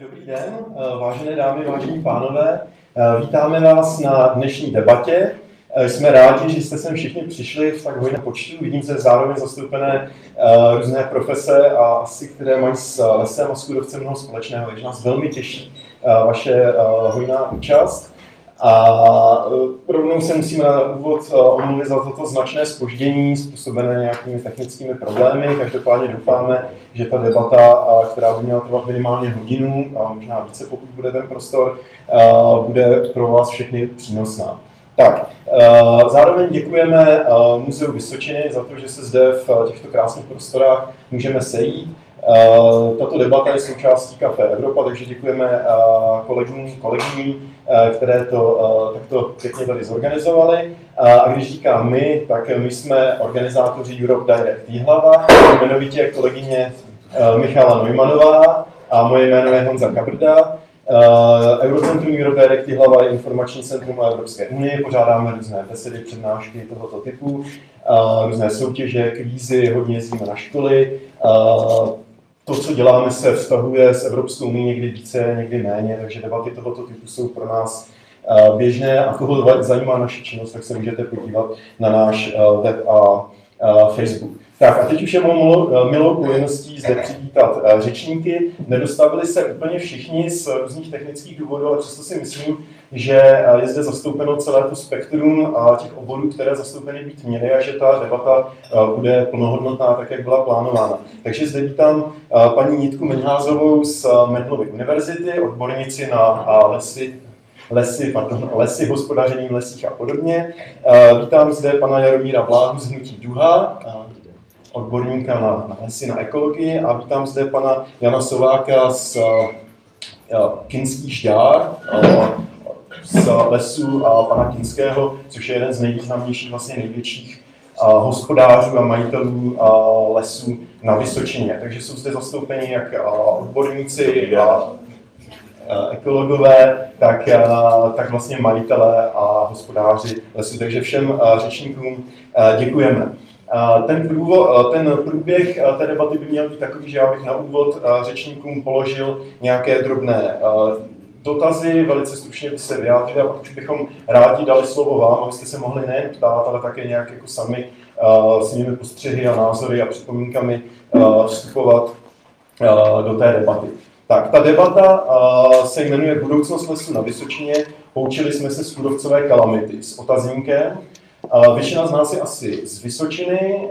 dobrý den, vážené dámy, vážení pánové. Vítáme vás na dnešní debatě. Jsme rádi, že jste sem všichni přišli v tak hojném počtu. Vidím se zároveň zastoupené různé profese a asi, které mají s lesem a s kůrovcem mnoho společného, takže nás velmi těší vaše hojná účast. A e, rovnou se musíme na úvod e, omluvit za toto značné spoždění způsobené nějakými technickými problémy. Každopádně doufáme, že ta debata, která by měla trvat minimálně hodinu a možná více, pokud bude ten prostor, bude pro vás všechny přínosná. Tak, zároveň děkujeme Muzeu Vysočiny za to, že se zde v těchto krásných prostorách můžeme sejít. Tato debata je součástí Café Evropa, takže děkujeme kolegům, kolegyním, které to takto pěkně tady zorganizovali. A když říkám my, tak my jsme organizátoři Europe Direct Jihlava, jmenovitě kolegyně Michala Neumannová a moje jméno je Honza Kabrda. Eurocentrum Europe Direct Jihlava je informační centrum Evropské unie, pořádáme různé besedy, přednášky tohoto typu, různé soutěže, kvízy, hodně jezdíme na školy, to, co děláme, se vztahuje s Evropskou unii někdy více, někdy méně, takže debaty tohoto typu jsou pro nás eh, běžné a koho zajímá naše činnost, tak se můžete podívat na náš eh, web a Facebook. Tak a teď už je mou milou povinností zde přivítat řečníky. Nedostavili se úplně všichni z různých technických důvodů, ale přesto si myslím, že je zde zastoupeno celé to spektrum těch oborů, které zastoupeny být měly a že ta debata bude plnohodnotná, tak jak byla plánována. Takže zde vítám paní Nitku Menházovou z Menlovy univerzity, odbornici na lesy lesy, pardon, lesy, hospodaření v lesích a podobně. Vítám zde pana Jaromíra Vláhu z Hnutí Duha, odborníka na, na lesy, na ekologii a vítám zde pana Jana Sováka z Kinský žďár, z lesů a pana Kinského, což je jeden z nejvýznamnějších, vlastně největších hospodářů a majitelů lesů na Vysočině. Takže jsou zde zastoupeni jak odborníci a ekologové, tak, tak vlastně majitelé a hospodáři lesů. Takže všem řečníkům děkujeme. Ten, průvo, ten průběh té debaty by měl být takový, že já bych na úvod řečníkům položil nějaké drobné dotazy, velice stručně by se vyjádřili a pak bychom rádi dali slovo vám, abyste se mohli nejen ptát, ale také nějak jako sami uh, svými postřehy a názory a připomínkami vstupovat do té debaty. Tak, ta debata uh, se jmenuje Budoucnost lesů na Vysočině. Poučili jsme se z kalamity s otazníkem. Většina z nás je asi z Vysočiny,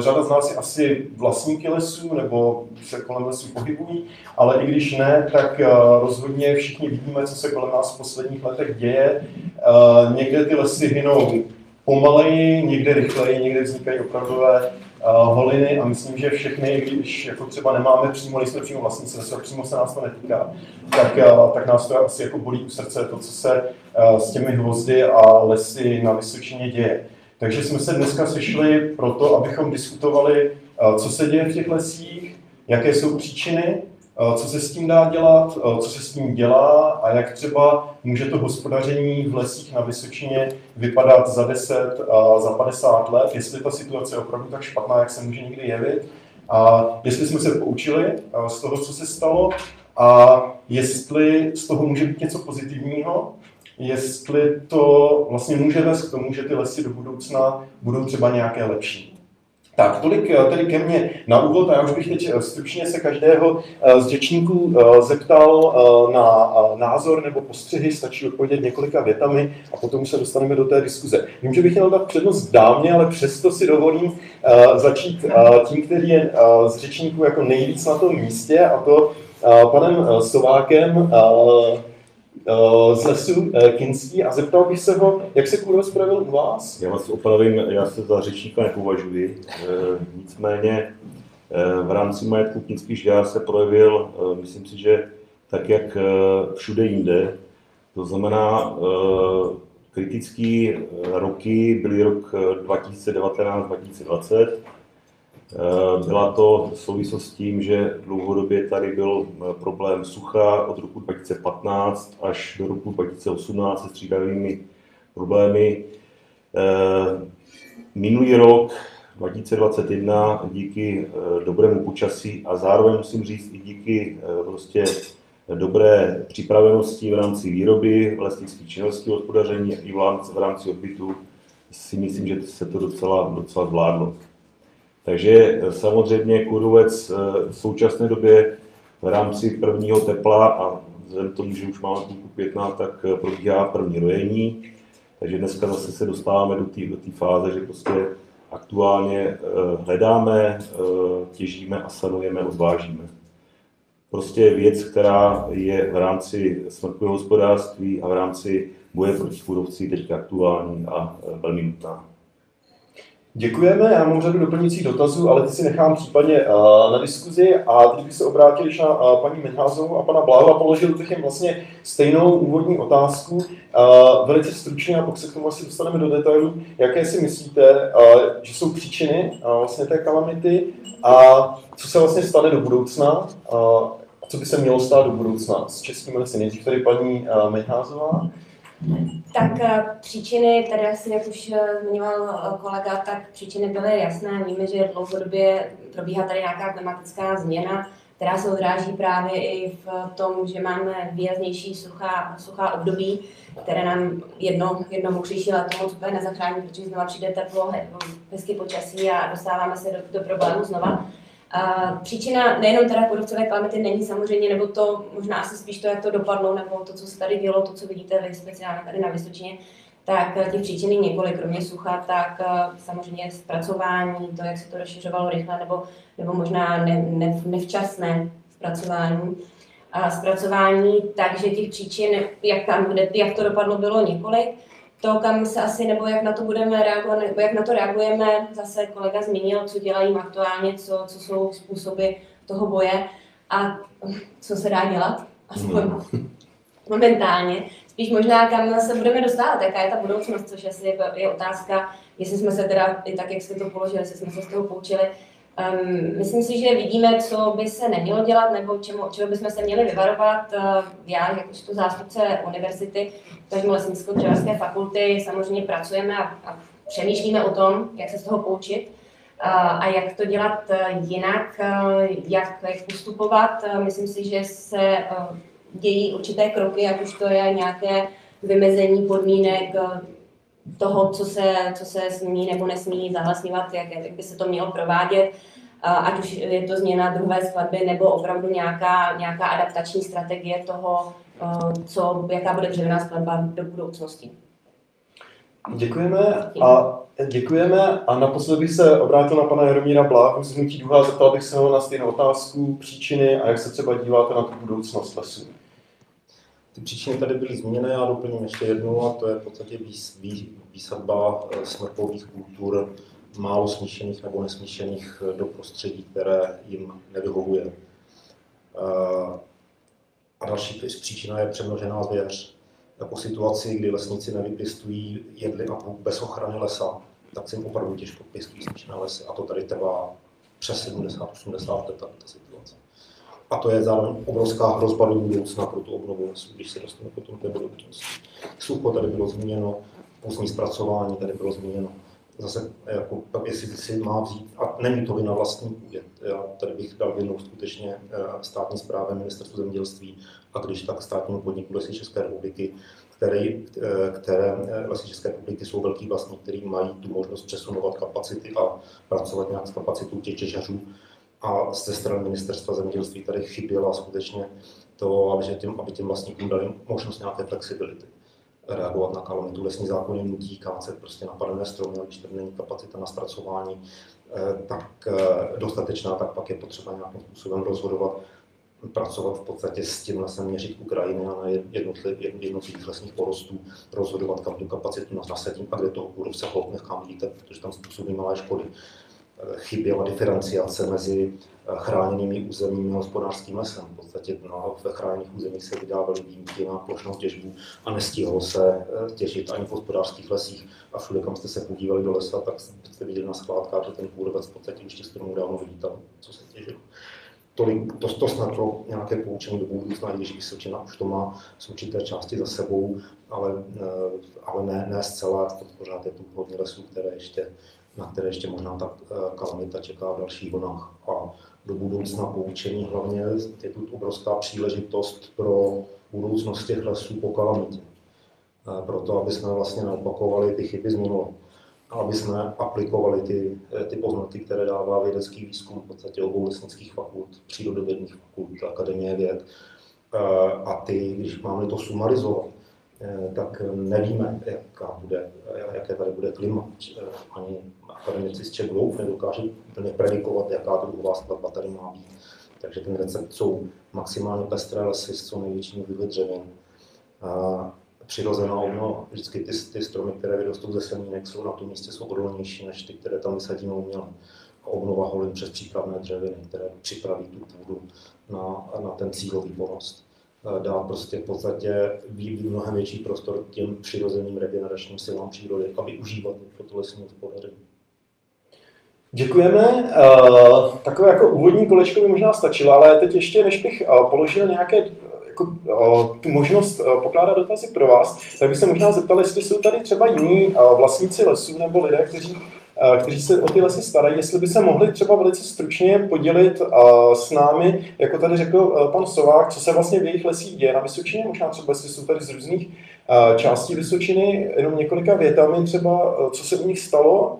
řada z nás je asi vlastníky lesů nebo se kolem lesů pohybují, ale i když ne, tak rozhodně všichni vidíme, co se kolem nás v posledních letech děje. Někde ty lesy hynou pomaleji, někde rychleji, někde vznikají opravdové holiny a myslím, že všechny, když jako třeba nemáme přímo, nejsme přímo vlastníci lesu, přímo se nás to netýká, tak, uh, tak nás to asi jako bolí u srdce, to, co se uh, s těmi hvozdy a lesy na Vysočině děje. Takže jsme se dneska sešli proto, abychom diskutovali, uh, co se děje v těch lesích, jaké jsou příčiny, co se s tím dá dělat, co se s tím dělá a jak třeba může to hospodaření v lesích na Vysočině vypadat za 10, za 50 let, jestli ta situace je opravdu tak špatná, jak se může někdy jevit, a jestli jsme se poučili z toho, co se stalo, a jestli z toho může být něco pozitivního, jestli to vlastně může vést k tomu, že ty lesy do budoucna budou třeba nějaké lepší. Tak, tolik eh, tedy ke mně na úvod a já už bych teď eh, stručně se každého eh, z řečníků zeptal na názor nebo postřehy, stačí odpovědět několika větami a potom se dostaneme do té diskuze. Vím, že bych měl dát přednost dámě, ale přesto si dovolím začít tím, který je z řečníků jako nejvíc na tom místě a to panem Sovákem, z lesu eh, Kinský a zeptal bych se ho, jak se kurva spravil u vás? Já vás opravím, já se za řečníka nepovažuji, eh, nicméně v rámci majetku Kinský žár se projevil, myslím si, že tak, jak všude jinde, to znamená, kritický roky byly rok 2019-2020, Eh, byla to v souvislosti s tím, že dlouhodobě tady byl eh, problém sucha od roku 2015 až do roku 2018 se střídavými problémy. Eh, minulý rok 2021 díky dobrému počasí a zároveň musím říct i díky prostě dobré připravenosti v rámci výroby, lesnické činnosti, hospodaření i v rámci odbytu si myslím, že se to docela, docela zvládlo. Takže samozřejmě kůrovec v současné době v rámci prvního tepla a vzhledem tomu, že už máme půlku května, tak probíhá první rojení. Takže dneska zase se dostáváme do té do fáze, že prostě aktuálně hledáme, těžíme a sanujeme, odvážíme prostě věc, která je v rámci smrkového hospodářství a v rámci boje proti chudobci teď aktuální a velmi nutná. Děkujeme, já mám řadu doplňujících dotazů, ale ty si nechám případně uh, na diskuzi a teď bych se obrátil na uh, paní Menházovou a pana Bláhu a položil bych jim vlastně stejnou úvodní otázku. Uh, velice stručně a pak se k tomu asi dostaneme do detailů. Jaké si myslíte, že jsou příčiny vlastně té kalamity a co se vlastně stane do budoucna? Co by se mělo stát do budoucna s českými lesy? Nejdřív tady paní Menházová. Tak příčiny, tady asi, jak už zmiňoval kolega, tak příčiny byly jasné. Víme, že dlouhodobě probíhá tady nějaká klimatická změna, která se odráží právě i v tom, že máme výraznější suchá, suchá období, které nám jedno, jedno mokřejší leto moc úplně nezachrání, protože znova přijde teplo, hezky počasí a dostáváme se do, do problému znova. A příčina nejenom teda kůrovcové kalamity není samozřejmě, nebo to možná asi spíš to, jak to dopadlo, nebo to, co se tady dělo, to, co vidíte vy speciálně tady na Vysočině, tak eh, těch příčin několik, kromě sucha, tak eh, samozřejmě zpracování, to, jak se to rozšiřovalo rychle, nebo, nebo možná ne, ne, nevčasné zpracování. A zpracování, takže těch příčin, jak, tam, kde, jak to dopadlo, bylo několik to, kam se asi, nebo jak na to budeme reagovat, nebo jak na to reagujeme, zase kolega zmínil, co dělají aktuálně, co, co jsou způsoby toho boje a co se dá dělat, aspoň hmm. momentálně. Spíš možná, kam se budeme dostávat, jaká je ta budoucnost, což asi je, je otázka, jestli jsme se teda, i tak, jak jste to položili, jestli jsme se z toho poučili, Um, myslím si, že vidíme, co by se nemělo dělat, nebo čemu, čeho bychom se měli vyvarovat. Uh, já, jakožto zástupce univerzity, takže lesnicko dřevařské fakulty, samozřejmě pracujeme a, a přemýšlíme o tom, jak se z toho poučit uh, a jak to dělat uh, jinak, uh, jak, jak postupovat. Uh, myslím si, že se uh, dějí určité kroky, ať už to je nějaké vymezení podmínek, toho, co se, co se smí nebo nesmí zahlasňovat, jak, jak by se to mělo provádět, ať už je to změna druhé skladby nebo opravdu nějaká, nějaká adaptační strategie toho, co, jaká bude dřevěná skladba do budoucnosti. Děkujeme a děkujeme a naposledy bych se obrátil na pana Jaromíra Bláhu z Hnutí Duha, zeptal bych se ho na stejnou otázku, příčiny a jak se třeba díváte na tu budoucnost lesů. Ty příčiny tady byly zmíněny, já doplním ještě jednu a to je v podstatě výs, vý, výsadba eh, smrkových kultur málo smíšených nebo nesmíšených eh, do prostředí, které jim nevyhovuje. Eh, a další příčina je přemnožená zvěř. Jako situaci, kdy lesníci nevypěstují jedli a půl bez ochrany lesa, tak se jim opravdu těžko pěstují smíšené lesy. A to tady trvá přes 70-80 let ta, ta situace. A to je zároveň obrovská hrozba do budoucna pro tu obnovu lesů, když se dostaneme potom té budoucnosti. Sucho tady bylo zmíněno, pozdní zpracování tady bylo zmíněno. Zase, jako, jestli si má vzít, a není to vina vlastní půdě, já tady bych dal vinu skutečně eh, státní zprávě ministerstvu zemědělství a když tak státnímu podniku Lesy České republiky, které, eh, které eh, Lesy České republiky jsou velký vlastní, který mají tu možnost přesunovat kapacity a pracovat nějak s kapacitou těch těžařů a ze strany ministerstva zemědělství tady chyběla skutečně to, aby, těm, aby těm vlastníkům dali možnost nějaké flexibility reagovat na kalamitu. Lesní zákon je nutí kácet prostě napadené stromy, když tady není kapacita na zpracování eh, tak eh, dostatečná, tak pak je potřeba nějakým způsobem rozhodovat, pracovat v podstatě s tím lesem, měřit Ukrajiny a na jednotlivých lesních porostů, rozhodovat, kam tu kapacitu nasadím a kde toho kůrovce hloub nechám lítat, protože tam způsobí malé škody chyběla diferenciace mezi eh, chráněnými územími a hospodářským lesem. V podstatě no, ve chráněných územích se vydávaly výjimky na plošnou těžbu a nestihlo se eh, těžit ani v hospodářských lesích. A všude, kam jste se podívali do lesa, tak jste viděli na skládkách, že ten kůrovec v podstatě už těch stromů dávno vidí tam, co se těžilo. Tolik, to, to snad pro nějaké poučení do budoucna, když Vysočina už to má z určité části za sebou, ale, eh, ale ne, ne zcela, to pořád je tu hodně lesů, které ještě na které ještě možná ta kalamita čeká v dalších vlnách. A do budoucna poučení hlavně je tu obrovská příležitost pro budoucnost těch lesů po kalamitě. Proto, aby jsme vlastně neopakovali ty chyby z minula aby jsme aplikovali ty, ty poznatky, které dává vědecký výzkum v podstatě obou lesnických fakult, přírodovědných fakult, akademie věd. A ty, když máme to sumarizovat, tak nevíme, jaká bude, jaké tady bude klima. Ani akademici z Czech nedokáží úplně predikovat, jaká druhová skladba tady má být. Takže ten recept jsou maximálně pestré lesy s co největším dřevin přirozená obnova. Vždycky ty, ty stromy, které vyrostou ze semínek, jsou na tom místě jsou odolnější než ty, které tam vysadíme uměle. A obnova holin přes přípravné dřeviny, které připraví tu půdu na, na ten cílový porost. Eh, dá prostě v podstatě mnohem větší prostor těm přirozeným regeneračním silám přírody, aby užívat to lesní hospodaření. Děkujeme. Uh, takové jako úvodní kolečko by možná stačilo, ale teď ještě, než bych uh, položil nějaké jako, tu možnost pokládat dotazy pro vás, tak bych se možná zeptal, jestli jsou tady třeba jiní vlastníci lesů nebo lidé, kteří, kteří se o ty lesy starají, jestli by se mohli třeba velice stručně podělit s námi, jako tady řekl pan Sovák, co se vlastně v jejich lesích děje na Vysočině, možná třeba jestli jsou tady z různých částí Vysočiny, jenom několika větami třeba, co se u nich stalo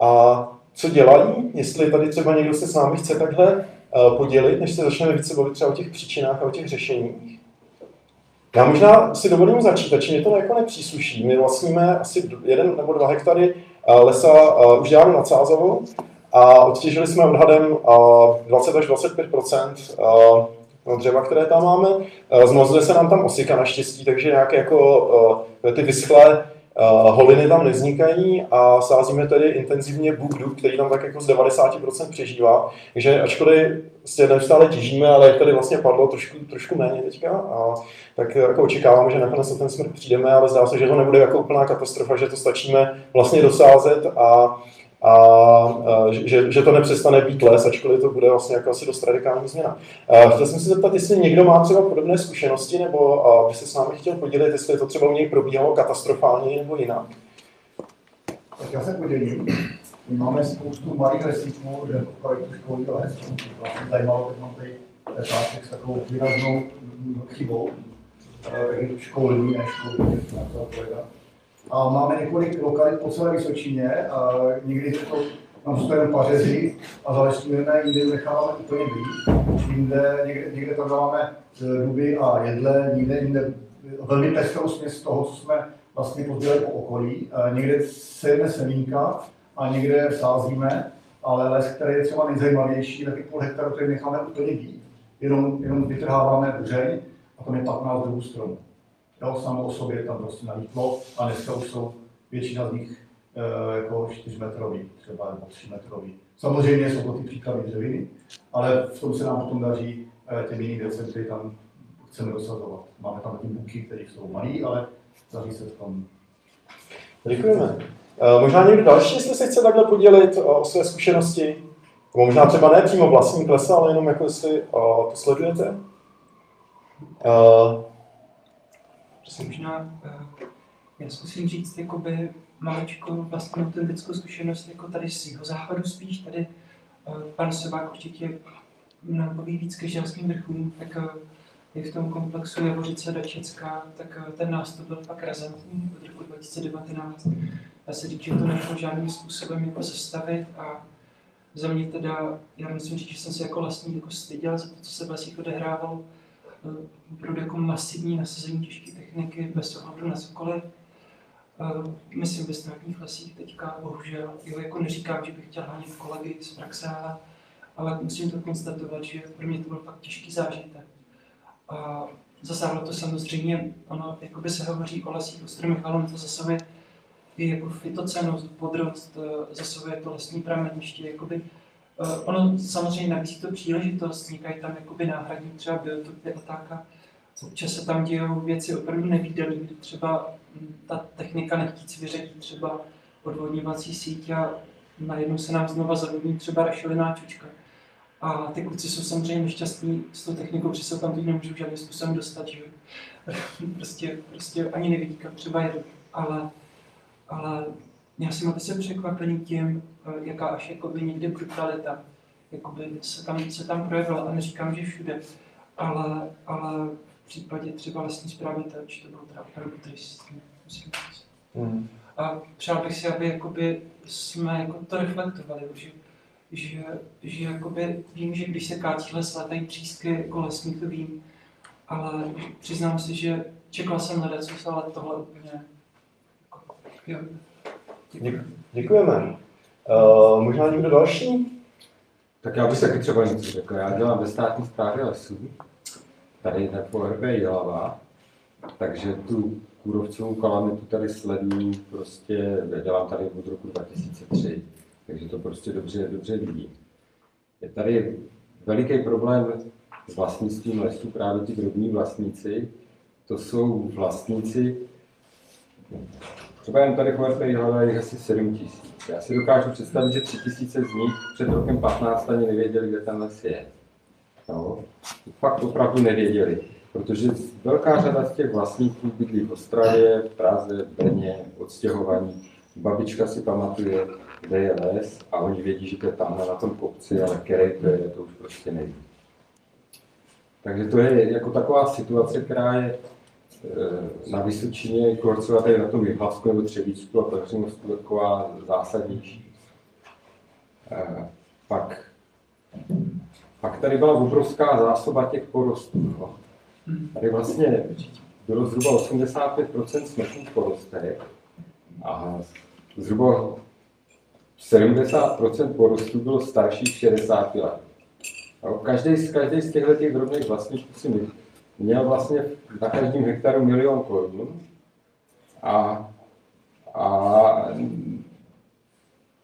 a co dělají, jestli tady třeba někdo se s námi chce takhle podělit, než se začneme více bavit třeba o těch příčinách a o těch řešeních. Já možná si dovolím začít, takže mě to jako nepřísluší. My vlastníme asi jeden nebo dva hektary eh, lesa uh, už dávno nad Sázovou a odtěžili jsme odhadem uh, 20 až 25 uh, dřeva, které tam máme. Zmozily se nám tam osika naštěstí, takže nějaké jako ty vyschlé holiny tam nevznikají a sázíme tedy intenzivně bukdu, který tam tak jako z 90% přežívá. Takže ačkoliv prostě neustále těžíme, ale jak tady vlastně padlo trošku, trošku méně teďka, a tak jako očekávám, že nakonec na ten smrt přijdeme, ale zdá se, že to nebude jako úplná katastrofa, že to stačíme vlastně dosázet a a, a že, že to nepřestane být les, ačkoliv to bude vlastně jako asi dost radikální změna. A chtěl jsem se zeptat, jestli někdo má třeba podobné zkušenosti, nebo by se s námi chtěl podělit, jestli to třeba u něj probíhalo katastrofálně nebo jinak. Tak já se podělím. My máme spoustu malých lesíků, kde projektu školní les. Vlastně tady malo, mám tady táček s takovou výraznou chybou. Školní, ne školní, to kolega. A máme několik lokalit po celé Vysočině, a někdy to tam jsou jenom pařezy a zalesňujeme, jinde necháváme úplně být. Jinde, někde, někde tam dáváme duby a jedle, někde, jinde velmi pestrou směs toho, co jsme vlastně pozdělali po okolí. Někde sejeme semínka a někde sázíme, ale les, který je třeba nejzajímavější, taky půl hektaru, který necháme úplně být. Jenom, jenom vytrháváme buřeň a tam je 15 druhů stromů. Jo, samo o sobě tam prostě nalítlo a dneska už jsou většina z nich e, jako 4 metrový, třeba nebo 3 metrový. Samozřejmě jsou to ty příklady dřeviny, ale v tom se nám potom daří e, těm jiným věcem, které tam chceme dosazovat. Máme tam taky buky, které jsou malé, ale daří se v tom. Děkujeme. E, možná někdo další, jestli se chce takhle podělit o, své zkušenosti, nebo možná třeba ne přímo vlastní klesa, ale jenom jako jestli o, to sledujete. Prosím. Možná uh, já zkusím říct jakoby maličko vlastně autentickou zkušenost jako tady z jeho západu spíš. Tady uh, pan Sevák určitě nám poví víc ke želským vrchům, tak uh, je v tom komplexu Javořice do Česka, tak ten nástup byl pak razantní od roku 2019. Já se říct, že to nešlo žádným způsobem jako zastavit a za mě teda, já musím říct, že jsem se jako vlastní jako styděl za to, co se v lesích odehrávalo, opravdu jako masivní nasazení těžké techniky bez ohledu na cokoliv. Myslím ve státních lesích teďka, bohužel, jo, jako neříkám, že bych chtěl hánit kolegy z praxe, ale, musím to konstatovat, že pro mě to byl fakt těžký zážitek. A zasáhlo to samozřejmě, ono, jakoby se hovoří o lesích, o stromech, ale to zasahuje i jako fitocenost, podrost, eh, zasahuje to lesní prameniště, jakoby Uh, ono samozřejmě nabízí to příležitost, vznikají tam jakoby náhradní třeba biotopy a tak. Občas se tam dějou věci opravdu nevýdané, kdy třeba hm, ta technika nechtíc vyřadí třeba odvodňovací síť a najednou se nám znova zavodní třeba rašeliná čočka. A ty kluci jsou samozřejmě nešťastní s tou technikou, protože se tam teď nemůžou žádným způsobem dostat, že prostě, prostě ani nevidí, kam třeba jedu. Ale, ale já jsem aby jsem překvapený tím, jaká až jakoby někdy brutalita jakoby se tam, se tam projevila. A neříkám, že všude, ale, ale v případě třeba lesní zprávy Terč to bylo teda opravdu tristní, musím říct. Hmm. A přál bych si, aby jakoby jsme jako to reflektovali, že, že, že jakoby vím, že když se kátí les, letají třísky jako lesní, to vím, ale přiznám si, že čekal jsem na co ale tohle úplně jako, jo. Děk- Děkujeme. Uh, možná někdo další? Tak já bych taky třeba něco řekl. Já dělám ve státní správě lesů, tady na FORB Jihlava, takže tu kůrovcovou kalamitu tady sleduju prostě, dělám tady od roku 2003, takže to prostě dobře, dobře vidím. Je tady veliký problém s vlastnictvím lesů, právě ty drobní vlastníci. To jsou vlastníci, třeba jen tady ORP Jihlava je asi 7 tisíc. Já si dokážu představit, že 3 tisíce z nich před rokem 15 ani nevěděli, kde ten les je. No, fakt opravdu nevěděli, protože velká řada z těch vlastníků bydlí v Ostravě, v Praze, v Brně, odstěhovaní. Babička si pamatuje, kde je les a oni vědí, že to je tam na tom kopci, ale který to je, to už prostě neví. Takže to je jako taková situace, která je eh, na Vysočině, Korcova tady na tom Jihlavsku nebo Třebíčsku a Petřinovsku taková zásadnější. Eh, Pak, pak tady byla obrovská zásoba těch porostů. No. Tady vlastně bylo zhruba 85% smrtů v porostech a zhruba 70% porostů bylo starších 60 let. Jo, Každý z, každý z těchto těch drobných vlastníků si měl vlastně na každém hektaru milion korun a, a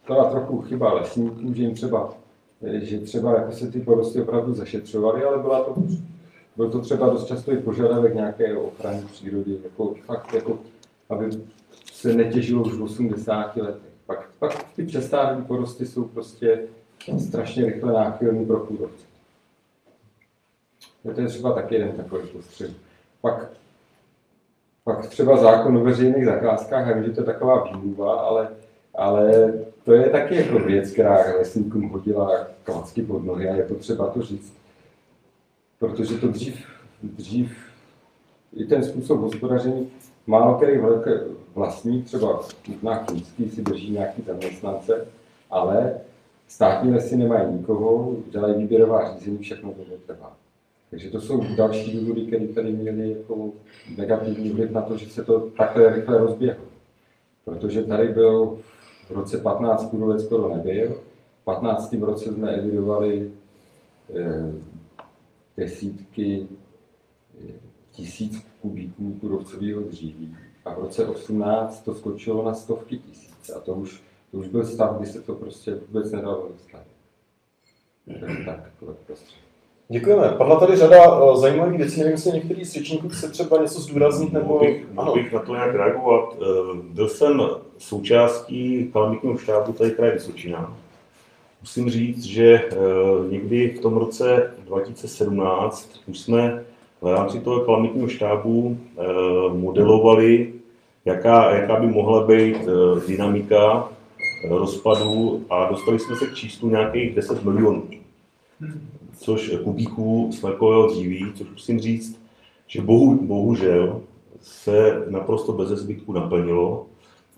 to byla trochu chyba lesníků, že jim třeba, že třeba jako se ty porosty opravdu zašetřovaly, ale byla to, byl to třeba dost často i požadavek nějaké ochrany přírody, jako fakt jako, aby se netěžilo už v 80 letech. Pak, pak ty přestárlé porosty jsou prostě strašně rychle náchylný pro kůrovce. To je třeba taky jeden takový postřeh. Pak, pak třeba zákon o veřejných zakázkách, já vím, že to je taková výmluva, ale, ale to je taky jako věc, která lesníkům hodila klacky pod nohy a je potřeba to říct. Protože to dřív, dřív i ten způsob hospodaření, málo který velký vlastník, třeba na Kůnský si drží nějaký zaměstnance, ale státní lesy nemají nikoho, dělají výběrová řízení, všechno to netrvá. Takže to jsou další důvody, které tady měly jako negativní vliv na to, že se to takhle rychle rozběhlo. Protože tady byl v roce 15 kůrovec skoro nebyl, v 15. roce jsme evidovali eh, desítky eh, tisíc kubíků kůrovcového dříví a v roce 18 to skočilo na stovky tisíc a to už, to už byl stav, kdy se to prostě vůbec nedalo dostat. Tak, takové prostě. Děkujeme. Padla tady řada uh, zajímavých věcí, nevím, jestli některý z řečníků chce třeba něco zdůraznit, nebo... Mohl bych, mohl bych na to nějak reagovat. Eh, Byl jsem součástí kalamitního štábu tady kraje Vysočina. Musím říct, že eh, někdy v tom roce 2017 už jsme v rámci toho kalamitního štábu eh, modelovali, jaká, jaká by mohla být eh, dynamika eh, rozpadu a dostali jsme se k číslu nějakých 10 milionů což kubíků smrkového dříví, což musím říct, že bohu, bohužel se naprosto bez zbytku naplnilo.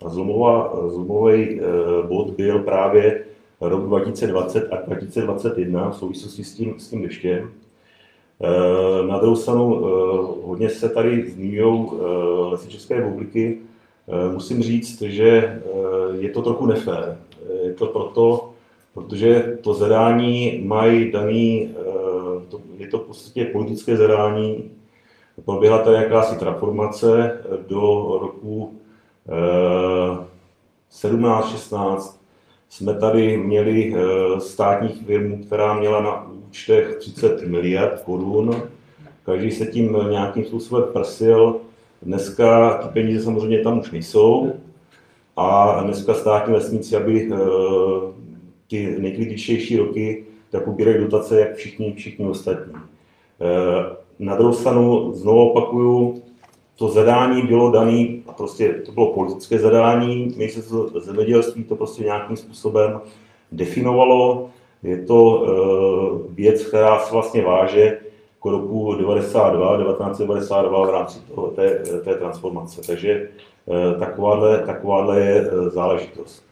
A zlomová, zlomový eh, bod byl právě rok 2020 a 2021 v souvislosti s tím, s tím deštěm. Eh, Na druhou stranu eh, hodně se tady zmiňují lesy České republiky. Musím říct, že je to trochu nefér. Je to proto, protože to zadání mají daný, eh, to, je to v podstatě politické zadání, proběhla tady jakási transformace do roku 17-16. Jsme tady měli eh, státní firmu, která měla na účtech 30 miliard korun. Každý se tím nějakým způsobem prsil. Dneska ty peníze samozřejmě tam už nejsou. A dneska státní lesníci, aby eh, ty nejkritičtější roky, tak ubírají dotace jak všichni, všichni ostatní. Eh, Na druhou stranu znovu opakuju, to zadání bylo dané, a prostě to bylo politické zadání, ministerstvo zemědělství to prostě nějakým způsobem definovalo. Je to e, věc, která se vlastně váže k roku 92, 1992 v rámci toho, té, té transformace. Takže e, takováhle, takováhle je záležitost.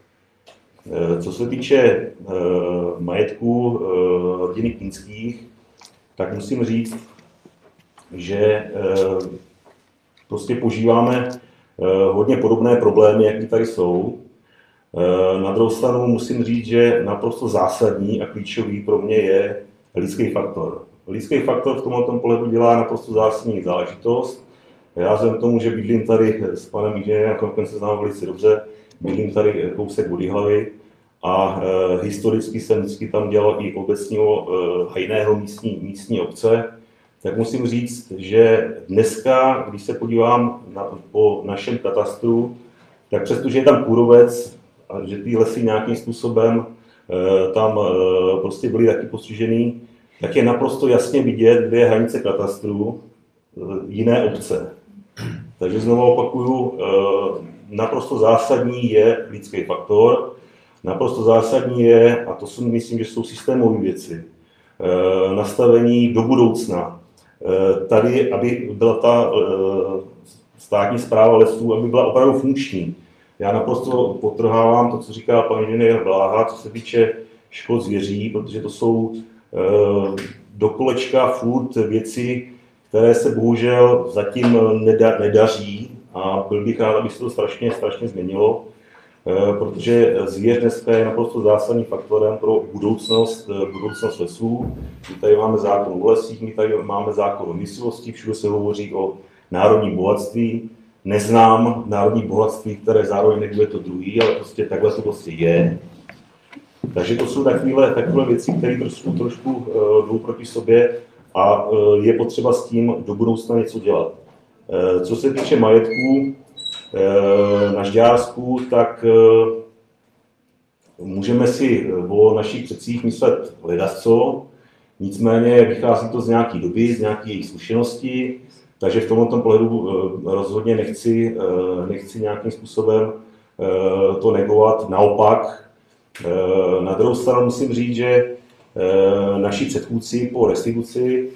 E, co se týče e, majetku e, rodiny Kinských, tak musím říct, že prostě požíváme eh, hodně podobné problémy, jaké tady jsou. Eh, na druhou stranu musím říct, že naprosto zásadní a klíčový pro mě je lidský faktor. Lidský faktor v tomto pohledu dělá naprosto zásadní záležitost. Já vzhledem tomu, že bydlím tady s panem inženýrem, konkurence znám velice dobře, bydlím tady kousek od hlavy a e, historicky jsem vždycky tam dělal i obecního e, hajného místní, místní obce, tak musím říct, že dneska, když se podívám na, po našem katastru, tak přestože je tam kůrovec a že ty lesy nějakým způsobem e, tam e, prostě byly taky postižený, tak je naprosto jasně vidět, kde je hranice katastru e, jiné obce. Takže znovu opakuju, e, naprosto zásadní je lidský faktor, naprosto zásadní je, a to si myslím, že jsou systémové věci, e, nastavení do budoucna, Eh, tady, aby byla ta eh, státní zpráva lesů, aby byla opravdu funkční. Já naprosto potrhávám to, co říká pan inženýr Bláha, co se týče škod zvěří, protože to jsou eh, do kolečka furt věci, které se bohužel zatím nedaří a byl bych rád, aby se to strašně, strašně změnilo. Eh, protože zvěř dneska je naprosto zásadním faktorem pro budoucnost, eh, budoucnost lesů. My tady máme zákon o lesích, my tady máme zákon o myslivosti, všude se hovoří o národní bohatství. Neznám národní bohatství, které zároveň nebude to druhý, ale prostě takhle to prostě je. Takže to jsou takové, takové věci, které trošku, trošku uh, jdou proti sobě a je potřeba s tím do budoucna něco dělat. Uh, co se týče majetků, Eh, na Žďársku, tak eh, můžeme si o našich předcích myslet ledasco, nicméně vychází to z nějaké doby, z nějaké jejich zkušenosti, takže v tomto pohledu eh, rozhodně nechci, nechci nějakým způsobem to negovat. Naopak, na druhou stranu musím říct, že naši předchůdci po restituci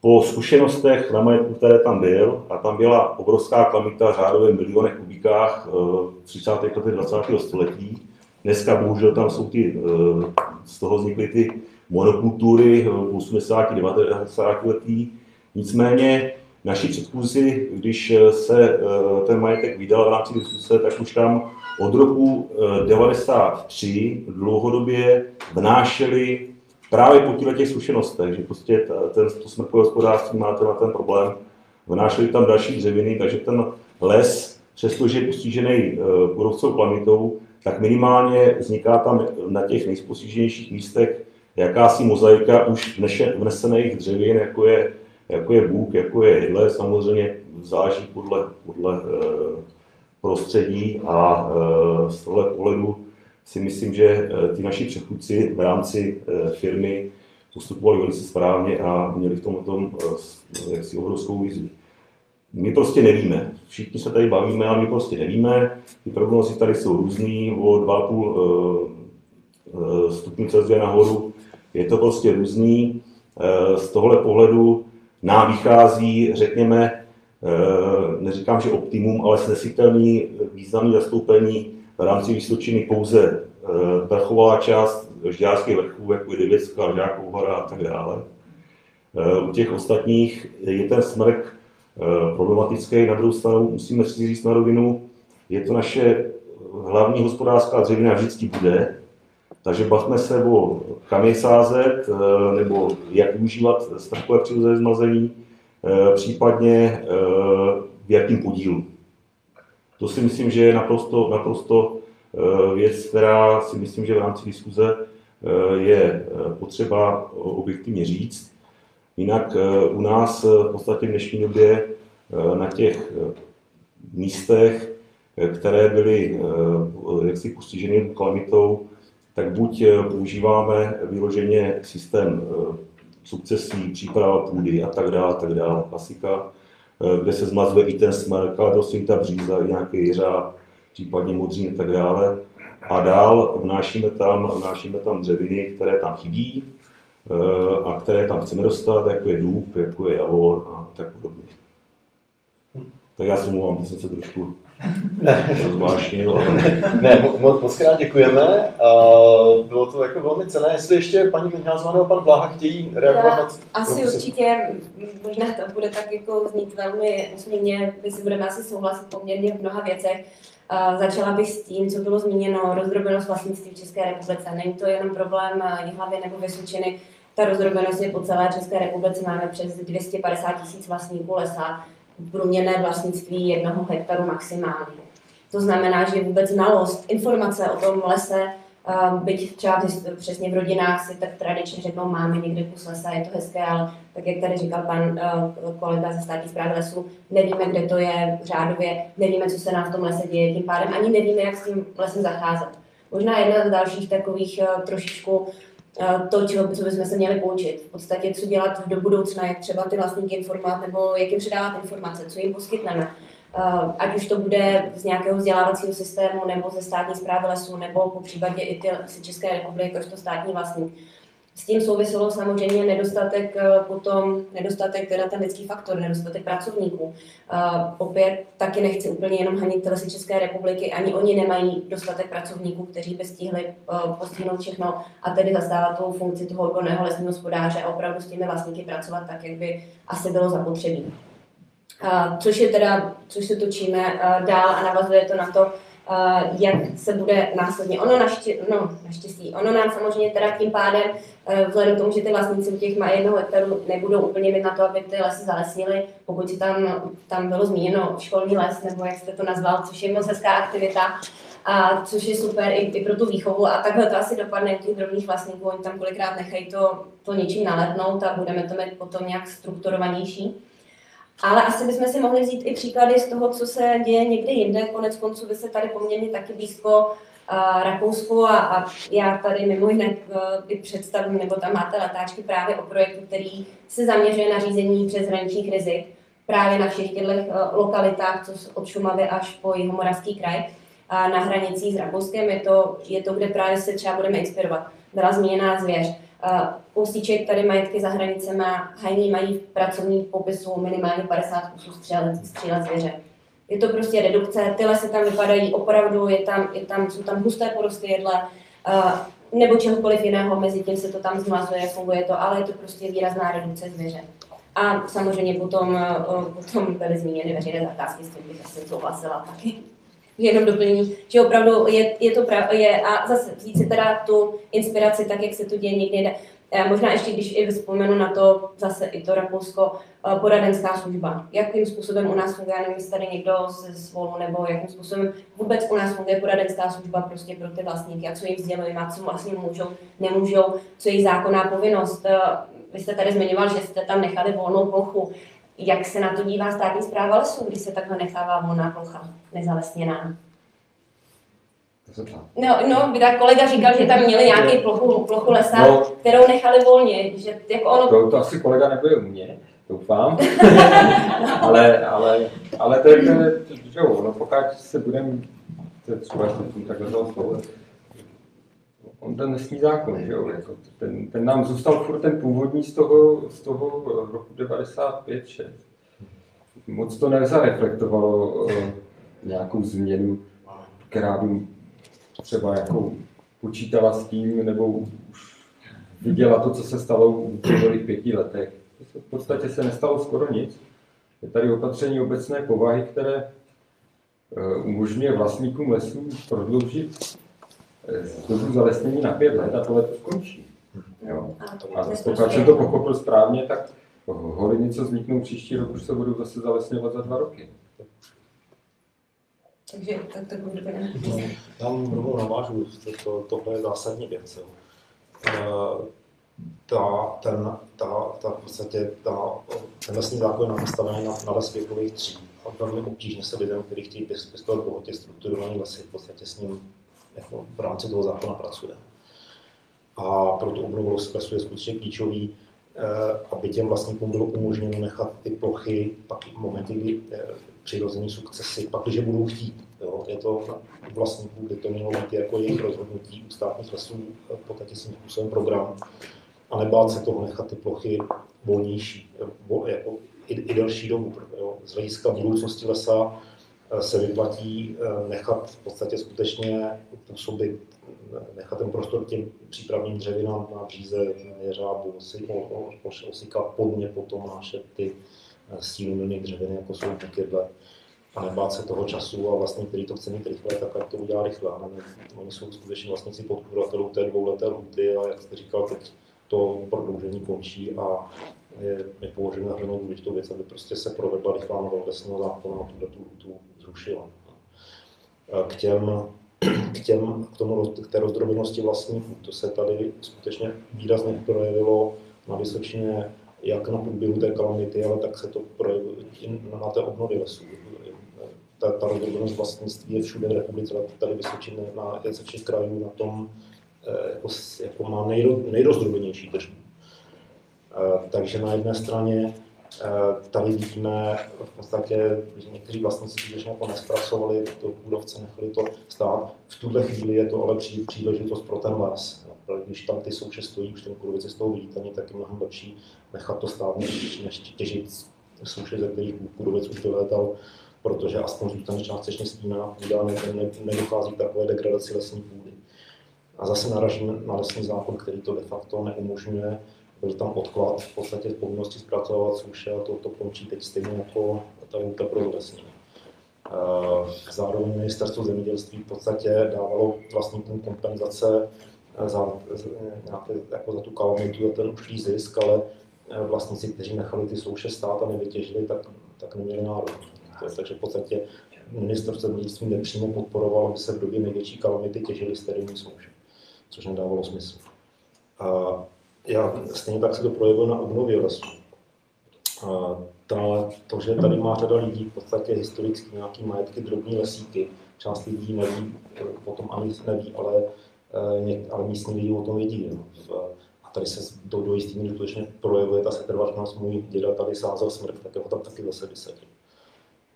po zkušenostech na majetku, které tam byl, a tam byla obrovská klamita řádově milionech kubíkách v 30. letech 20. století. Dneska bohužel tam jsou ty, eh, z toho vznikly ty monokultury v 80. 90. letí. Nicméně naši předchůdci, když se eh, ten majetek vydal v rámci diskuse, tak už tam od roku 93 eh, dlouhodobě vnášeli právě po těchto těch zkušenostech, že prostě ten, to smrkové hospodářství má na ten problém, vnášeli tam další dřeviny, takže ten les, přestože je postižený kůrovcovou eh, plamitou, tak minimálně vzniká tam na těch nejpostiženějších místech jakási mozaika už vnesených dřevin, jako je, jako je bůk, jako je jedle, samozřejmě záleží podle, podle e, prostředí a e, z tohle pohledu si myslím, že eh, ty naši předchůdci v rámci eh, firmy postupovali velice správně a měli v tom, tom eh, jaksi obrovskou vizi. My prostě nevíme. Všichni se tady bavíme, ale my prostě nevíme. Ty prognozy tady jsou různý, o 2,5 stupňů Celsia nahoru. Je to prostě různý. Z tohle pohledu nám vychází, řekněme, neříkám, že optimum, ale snesitelný významný zastoupení v rámci Vysočiny pouze vrchová eh, část žďárských vrchů, jako je Divická, Žďákov hora a tak dále. Eh, u těch ostatních je ten smrk eh, problematický. Na druhou stranu musíme si říct na rovinu, je to naše hlavní hospodářská dřevina vždycky bude, takže bavme se o kam je sázet, nebo jak využívat strkové přirozené zmazení, případně v jakým podílu. To si myslím, že je naprosto, naprosto eh, věc, která si myslím, že v rámci diskuze eh, je eh, potřeba objektivně říct. Jinak u nás v podstatě v dnešní době na těch místech, které byly jaksi postiženy kalamitou, tak buď používáme vyloženě systém sukcesí, příprava půdy a tak dále, tak dále, klasika, kde se zmazuje i ten smrk, ale prostě ta bříza, i nějaký jiřáb, případně modřín a tak dále. A dál vnášíme tam, vnášíme tam dřeviny, které tam chybí eh, a které tam chceme dostat, jako je důb, jako je javor a tak podobně. Tak já se mluvám, že jsem se trošku rozvášnil, ale Ne, mo- mo- moc krát děkujeme. Uh, bylo to jako velmi cené. Jestli ještě paní Knihnázová nebo pan Bláha chtějí reagovat na Asi prosím. určitě, možná to bude tak jako znít velmi úsměvně, my si budeme asi souhlasit poměrně v mnoha věcech. Uh, začala bych s tím, co bylo zmíněno, rozdrobenost vlastnictví v České republice. Není to jenom problém Jihlavy nebo Vysočiny, ta rozdrobenost je po celé České republice, máme přes 250 tisíc vlastníků lesa, průměrné vlastnictví jednoho hektaru maximálně. To znamená, že vůbec znalost, informace o tom lese, uh, byť třeba přesně v rodinách si tak tradičně řeknou, máme někde kus lesa, je to hezké, ale tak jak tady říkal pan uh, kolega ze státní zprávy lesů, nevíme, kde to je řádově, nevíme, co se nám v tom lese děje, tím pádem ani nevíme, jak s tím lesem zacházet. Možná jedna z dalších takových uh, trošičku to, čeho, co bychom se měli poučit. V podstatě, co dělat do budoucna, jak třeba ty vlastníky informovat, nebo jak jim předávat informace, co jim poskytneme. Uh, ať už to bude z nějakého vzdělávacího systému, nebo ze státní zprávy lesů, nebo po případě i ty České republiky, jakožto státní vlastník. S tím souviselo samozřejmě nedostatek eh, potom, nedostatek teda ten lidský faktor, nedostatek pracovníků. Uh, opět taky nechci úplně jenom hanit lesy České republiky, ani oni nemají dostatek pracovníků, kteří by stihli uh, postihnout všechno a tedy zastávat tu funkci toho odborného lesního hospodáře a opravdu s těmi vlastníky pracovat tak, jak by asi bylo zapotřebí. Uh, což je teda, což se točíme dál a navazuje to na to, jak se bude následně. Ono naště, no, naštěstí, ono nám samozřejmě teda tím pádem, uh, vzhledem k tomu, že ty vlastníci u těch má jednoho hektaru nebudou úplně mít na to, aby ty lesy zalesnili, pokud si tam, tam bylo zmíněno školní les, nebo jak jste to nazval, což je moc hezká aktivita, a což je super i, i pro tu výchovu a takhle to asi dopadne u těch drobných vlastníků, oni tam kolikrát nechají to, to něčím naletnout a budeme to mít potom nějak strukturovanější. Ale asi bychom si mohli vzít i příklady z toho, co se děje někde jinde. Konec konců vy se tady poměrně taky blízko uh, Rakousku a, a já tady mimo jiné uh, nebo tam máte letáčky právě o projektu, který se zaměřuje na řízení přeshraničních rizik právě na všech těchto uh, lokalitách, co od Šumavy až po Jihomoravský kraj a na hranicích s Rakouskem. Je to, je to, kde právě se třeba budeme inspirovat. Byla zmíněná zvěř. Ústíček tady majetky za hranicema, hajní mají v pracovním popisu minimálně 50 kusů střelet, střílet zvěře. Je to prostě redukce, ty lesy tam vypadají opravdu, je tam, je tam, jsou tam husté porosty jedle, nebo čehokoliv jiného, mezi tím se to tam zmazuje, funguje to, ale je to prostě výrazná redukce zvěře. A samozřejmě potom, uh, potom byly zmíněny veřejné zakázky, s tím bych asi souhlasila taky jenom doplnění, že opravdu je, je to prav, je, a zase vzít si teda tu inspiraci tak, jak se to děje někde. Eh, Možná ještě, když i vzpomenu na to, zase i to Rakousko, eh, poradenská služba. Jakým způsobem u nás funguje, nevím, jestli tady někdo ze svolu, nebo jakým způsobem vůbec u nás funguje poradenská služba prostě pro ty vlastníky a co jim sdělujeme a co vlastně můžou, nemůžou, co je jejich zákonná povinnost. Eh, Vy jste tady zmiňoval, že jste tam nechali volnou plochu. Jak se na to dívá státní zpráva lesů, když se takhle nechává volná plocha, nezalesněná? To. No, no, teda kolega říkal, že tam měli nějaký plochu, plochu lesa, No. kterou nechali volně, že jako ono, To, to asi kolega nebude u mě, doufám. ale, ale, ale to je, to je že jo, no, pokud se budeme, to třeba, takhle vzal slovo, on ten nesmí zákon, že jo, jako ten, ten, nám zůstal furt ten původní z toho, z toho roku 95 6. Moc to nezareflektovalo eh, nějakou změnu, která by třeba jako počítala s tím, nebo už viděla to, co se stalo v uplynulých pěti letech. V podstatě se nestalo skoro nic. Je tady opatření obecné povahy, které eh, umožňuje vlastníkům lesů prodloužit eh, dobu zalesnění na pět let a tohle to skončí. Jo. a pokud prostě- jsem to pochopil správně, tak hory něco vzniknou příští rok, už se budou zase zalesňovat za dva roky. Takže tak to bude doplněné. Tam rovnou navážu, to, to, tohle je zásadní věc. Jo. Eh, Ta, ten, ta, ta, v podstatě ta, ten lesní zákon je nastavený na, na les věkových tří. A velmi obtížně se lidem, kteří chtějí pěst- pěstovat bohatě strukturovaný lesy, v podstatě s ním jako v rámci toho zákona pracuje. A proto obnovu lesu je skutečně klíčový aby těm vlastníkům bylo umožněno nechat ty plochy pak v momenty, kdy eh, přirození sukcesy, pak, když budou chtít. Jo. Je to vlastníků, kdy to mělo být jako jejich rozhodnutí u státních lesů, v podstatě svým způsobem program, a nebát se toho nechat ty plochy volnější, jako i, i delší dobu. Jo. Z hlediska budoucnosti lesa se vyplatí nechat v podstatě skutečně působit nechat ten prostor těm přípravným dřevinám na bříze, jeřábu, osika, podně potom naše ty eh, stílumilné dřeviny, jako jsou bukedle, a nebát se toho času a vlastně, který to chce mít rychle, tak ať to udělá rychle. Ne, oni jsou skutečně vlastníci podpůratelů té dvouleté lhuty a jak jste říkal, teď to prodloužení končí a je, je považujeme za důležitou věc, aby prostě se provedla rychlá novela lesního zákona a tuto tu zrušila. K těm k, těm, k, tomu, k té rozdrobenosti vlastníků. To se tady skutečně výrazně projevilo na Vysočině, jak na průběhu té kalamity, ale tak se to projevilo na té obnově lesů. Ta, ta rozdrobenost vlastnictví je všude v republice, tady Vysočiny na ze všech krajů na tom eh, jako, jako má nejro, nejrozdrobenější tržbu. Eh, takže na jedné straně tady vidíme v podstatě, že někteří vlastníci skutečně jako nespracovali to kůrovce, nechali to stát. V tuhle chvíli je to ale příležitost pro ten les. Když tam ty souše stojí, už ten kůrovec z toho viditelný, tak je mnohem lepší nechat to stát, než, než těžit souše, ze kterých kůrovec už vylétal, protože aspoň zůstane částečně stíná půda, ne, ne, nedochází k takové degradaci lesní půdy. A zase naražíme na lesní zákon, který to de facto neumožňuje, byl tam odklad v podstatě povinnosti zpracovat suše a to, to končí teď stejně jako ta lhůta pro zalesnění. Zároveň ministerstvo zemědělství v podstatě dávalo vlastníkům kompenzace za, nějaké, jako za tu kalamitu a ten ušlý zisk, ale vlastníci, kteří nechali ty souše stát a nevytěžili, tak, tak neměli nárok. Takže v podstatě ministerstvo zemědělství nepřímo podporovalo, aby se v době největší kalamity těžili sterilní souše, což nedávalo smysl. A já, stejně tak se to projevuje na obnově lesů. Ta, to, že tady má řada lidí v podstatě historicky nějaký majetky, drobní lesíky, část lidí neví, potom ani neví, ale, eh, ale místní lidi o tom vědí. A tady se do, do jistý míry skutečně projevuje ta setrvačnost. Můj děda tady sázel smrt, tak ho tam taky zase vysadil.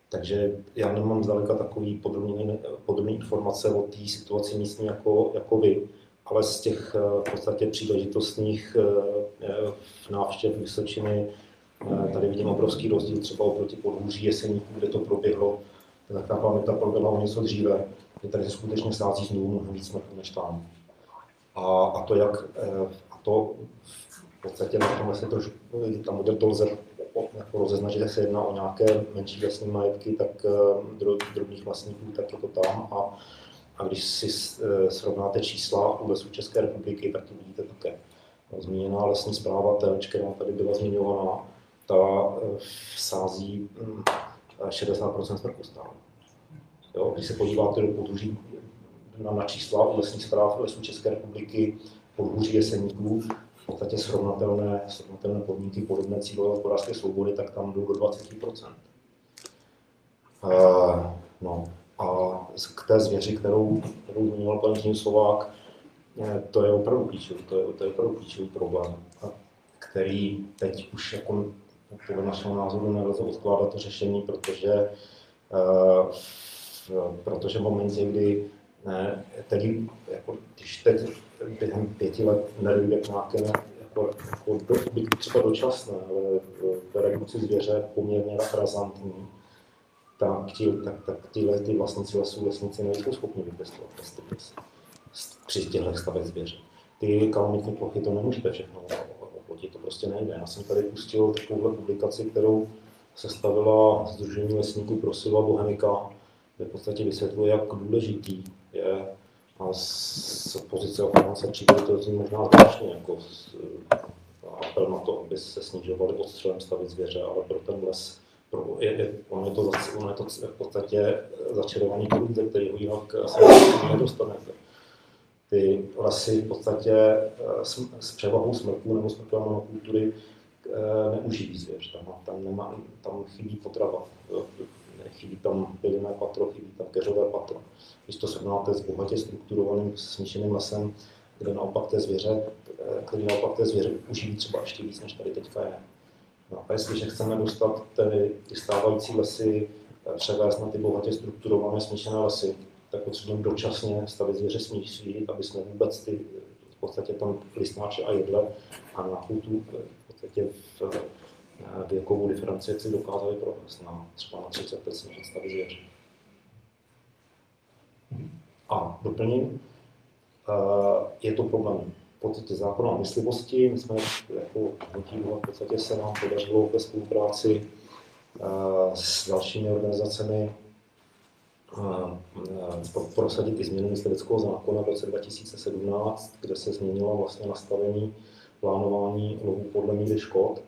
Takže já nemám zdaleka takový podrobný, podrobný informace o té situaci místní jako, jako vy ale z těch eh, v podstatě příležitostných eh, návštěv Vysočiny tady vidím obrovský rozdíl třeba oproti podhůří Jeseníku, kde to proběhlo, tak ta planeta proběhla o něco dříve, kde tady se skutečně sází znovu mnohem víc smrtů než tam. A, a, to jak, eh, a to v podstatě na tomhle se trošku, tam to lze jako rozeznat, že se jedná o nějaké menší vlastní majetky, tak drobných vlastníků, tak je to tam. A a když si eh, srovnáte čísla u lesů České republiky, tak to vidíte také. Zmíněná lesní zpráva TELČ, která tady byla zmiňovaná, ta eh, sází 60% smrkostán. Jo, když se podíváte do podhůří na, na čísla u lesních zpráv lesů České republiky, podhůří jeseníků, v podstatě srovnatelné, srovnatelné podmínky, podobné cílové hospodářské svobody, tak tam jdou do 20%. Uh, no, a k té zvěři, kterou, kterou zmínil pan Slovák, eh, to je opravdu klíčový, to je, to je opravdu klíčový problém, který teď už jako podle našeho názoru nelze odkládat to řešení, protože, uh, protože v momentě, kdy ne, tedy, jako, když teď během pěti let nedojde k nějaké jako, jako třeba dočasné, ale v redukci zvěře poměrně razantní, tak, ti, tak, tak ty vlastníci lesů, lesníci nejsou schopni vypěstovat pesticidy při těchto stavech zvěře. Ty kalamitní plochy to nemůžete všechno oplotit, to prostě nejde. Já jsem tady pustil takovou publikaci, kterou sestavila Združení lesníků Prosila Bohemika, kde v podstatě vysvětluje, jak důležitý je a z pozice ochránce přírody to zní možná zvláštně, jako apel na to, aby se snižovaly odstřelem stavy zvěře, ale pro ten les je, je, ono, je to, ono je to v podstatě začarovaný kruh, ze kterého jinak se nedostanete. Ty lesy v podstatě eh, s, s převahou smrků nebo smrkové monokultury eh, neuživí zvěř. Tam, tam, nemá, tam chybí potrava. Chybí tam bylinné patro, chybí tam keřové patro. Když to srovnáte s bohatě strukturovaným smíšeným lesem, kde naopak té zvěře, eh, který naopak té zvěře uživí třeba ještě víc, než tady teďka je. No a jestliže chceme dostat ty, ty stávající lesy eh, převést na ty bohatě strukturované smíšené lesy, tak potřebujeme dočasně stavit zvěře smíší, aby jsme vůbec ty v podstatě tam listnáče a jedle a nějakou tu v podstatě v, eh, věkovou diferenciaci dokázali provést na třeba na 30 stavy zvěře. A doplním, eh, je to problém podstatě zákona myslivosti. My jsme jako hnutí v podstatě se nám podařilo ve spolupráci eh, s dalšími organizacemi eh, prosadit i změnu mysliveckého zákona v roce 2017, kde se změnilo vlastně nastavení plánování lovu podle míry škod,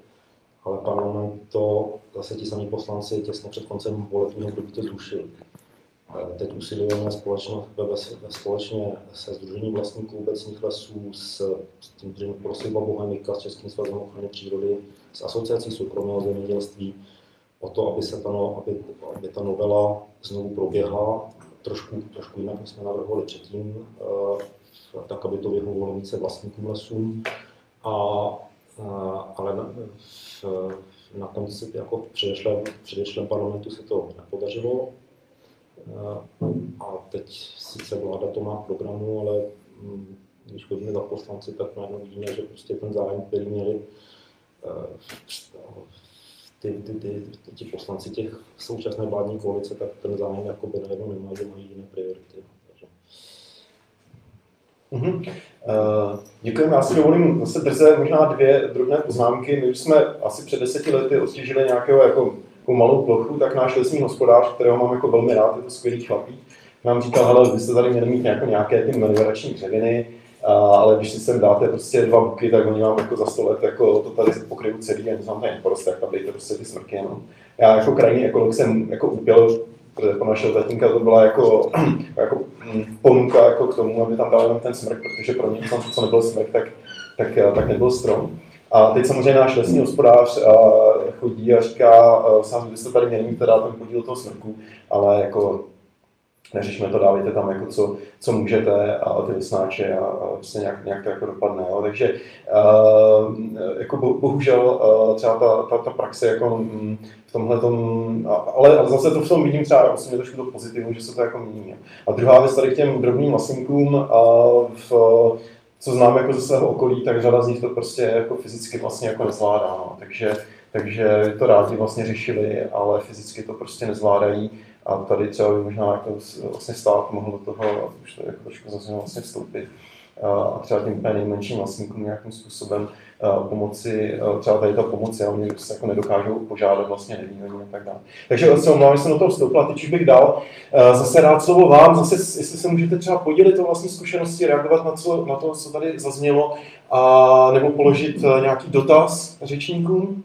ale parlament to, zase ti samí poslanci těsně před koncem volebního období to zrušili. Teď usilujeme společně, společně se Združením vlastníků obecních lesů, s, s tím Združením Prosliba Bohemika, s Českým svazem ochrany přírody, s Asociací soukromého zemědělství, o to, aby, se ta, no, aby, aby ta novela znovu proběhla trošku, trošku jinak, než jsme navrhovali předtím, eh, tak, aby to vyhovovalo více vlastníkům lesům. A, eh, ale na, na konci, jako v předešlém, v předešlém parlamentu se to nepodařilo, a teď sice vláda to má v programu, ale mm, když chodíme za poslanci, tak najednou vidíme, že prostě ten zájem, který měli eh, ty, ty, ty, ty, ty poslanci těch současné vládní koalice, tak ten zájem jakoby najednou nemá, že mají jiné priority. Takže. Mm-hmm. Uh, děkujeme. Já si dovolím zase drze možná dvě drobné poznámky. My už jsme asi před deseti lety odtěžili nějakého jako takovou malou plochu, tak náš lesní hospodář, kterého mám jako velmi rád, je to skvělý chlapík, nám říkal, hele, vy jste tady měli mít nějaké, nějaké ty meliorační dřeviny, a, ale když si sem dáte prostě dva buky, tak oni vám jako za sto let jako to tady pokryjou celý a tam tady poroste, tak tam dejte prostě ty smrky jenom. Já jako krajní ekolog jsem jako upěl, protože po našeho tatínka to byla jako, jako mm, ponuka jako k tomu, aby tam dal ten smrk, protože pro něj, co nebyl smrk, tak, tak, tak nebyl strom. A teď samozřejmě náš lesní hospodář chodí a říká, sám byste tady měli mít teda ten podíl toho smrku, ale jako neřešme to, dávejte tam jako co, co můžete a ty vysnáče a, prostě nějak, nějak to jako dopadne. Jo. Takže uh, jako bohužel uh, třeba ta, ta, ta praxe jako mm, v tomhle tom, ale, ale zase to v tom vidím třeba osobně trošku to pozitivu, že se to jako mění. A druhá věc tady k těm drobným vlastníkům v co znám jako ze svého okolí, tak řada z nich to prostě jako fyzicky vlastně jako nezvládá. No. Takže, takže to rádi vlastně řešili, ale fyzicky to prostě nezvládají. A tady třeba by možná jako vlastně stát mohl do toho, už to jako trošku zase vlastně vstoupit a třeba těm nejmenším vlastníkům nějakým způsobem pomoci, třeba tady ta pomoc, a oni se jako nedokážou požádat, vlastně neví a tak dále. Takže se omlouvám, že jsem do toho a teď už bych dal zase rád slovo vám, zase jestli se můžete třeba podělit o vlastní zkušenosti, reagovat na, co, na to, co tady zaznělo, a, nebo položit nějaký dotaz řečníkům.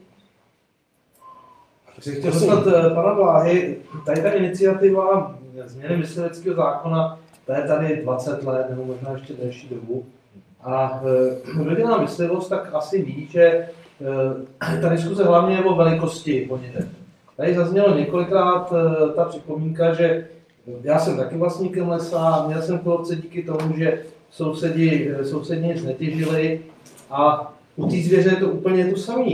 Chci chtěl dostat pana Vláhy, tady ta iniciativa změny mysliveckého zákona to je tady 20 let, nebo možná ještě delší dobu. A e, kdo dělá myslivost, tak asi ví, že e, ta diskuze hlavně je o velikosti honiteb. Tady zaznělo několikrát e, ta připomínka, že já jsem taky vlastníkem lesa, měl jsem kolovce díky tomu, že sousedi, sousedi nic netěžili a u té zvěře je to úplně to samé.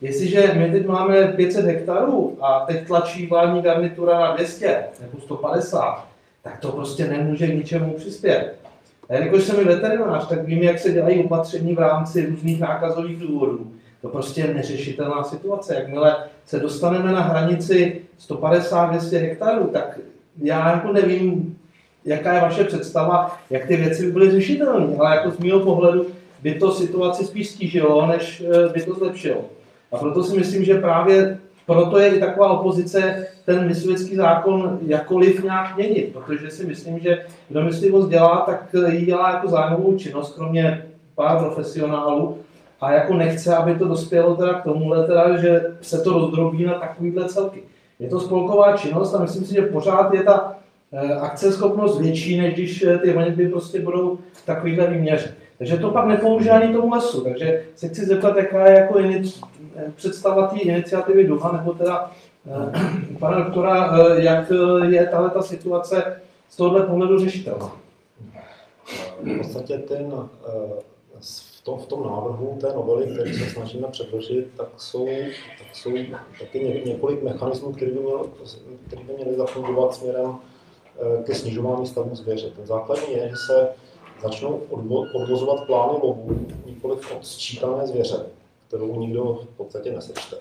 Jestliže my teď máme 500 hektarů a teď tlačí vládní garnitura na 200 nebo 150, tak to prostě nemůže k ničemu přispět. A jelikož jsem i veterinář, tak vím, jak se dělají opatření v rámci různých nákazových důvodů. To prostě je neřešitelná situace. Jakmile se dostaneme na hranici 150-200 hektarů, tak já jako nevím, jaká je vaše představa, jak ty věci by byly řešitelné, ale jako z mého pohledu by to situaci spíš stížilo, než eh, by to zlepšilo. A proto si myslím, že právě proto je i taková opozice ten myslivecký zákon jakoliv nějak měnit, protože si myslím, že kdo myslivost dělá, tak ji dělá jako zájmovou činnost, kromě pár profesionálů, a jako nechce, aby to dospělo teda k tomuhle, teda, že se to rozdrobí na takovýhle celky. Je to spolková činnost a myslím si, že pořád je ta eh, akceschopnost větší, než když eh, ty honitby prostě budou takovýhle výměře. Takže to pak nepomůže ani tomu lesu. Takže se chci zeptat, jaká je jako představa té iniciativy Duha, nebo teda eh, pana doktora, eh, jak je tahle ta situace z tohohle pohledu řešitelná? v podstatě ten, eh, v tom, v tom návrhu té novely, který se snažíme předložit, tak jsou, tak jsou taky ně, několik mechanismů, které by, měl, které by měly zafungovat směrem eh, ke snižování stavu zvěře. Ten základní je, že se začnou odvo, odvozovat plány lovů nikoliv od sčítané zvěře, kterou nikdo v podstatě nesečte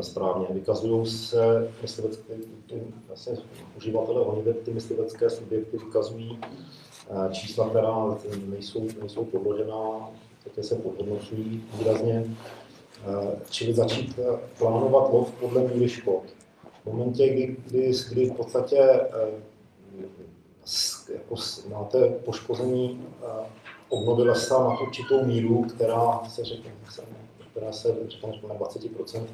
správně. Vykazují se myslivecké, vlastně uživatelé honiteb, ty myslivecké subjekty vykazují eh, čísla, která nejsou, nejsou podložená, také se podhodnocují výrazně. Eh, čili začít plánovat lov podle míry škod. V momentě, kdy, kdy, kdy v podstatě jako máte poškození obnovy lesa na určitou míru, která se řekne, která se řekne na 20%,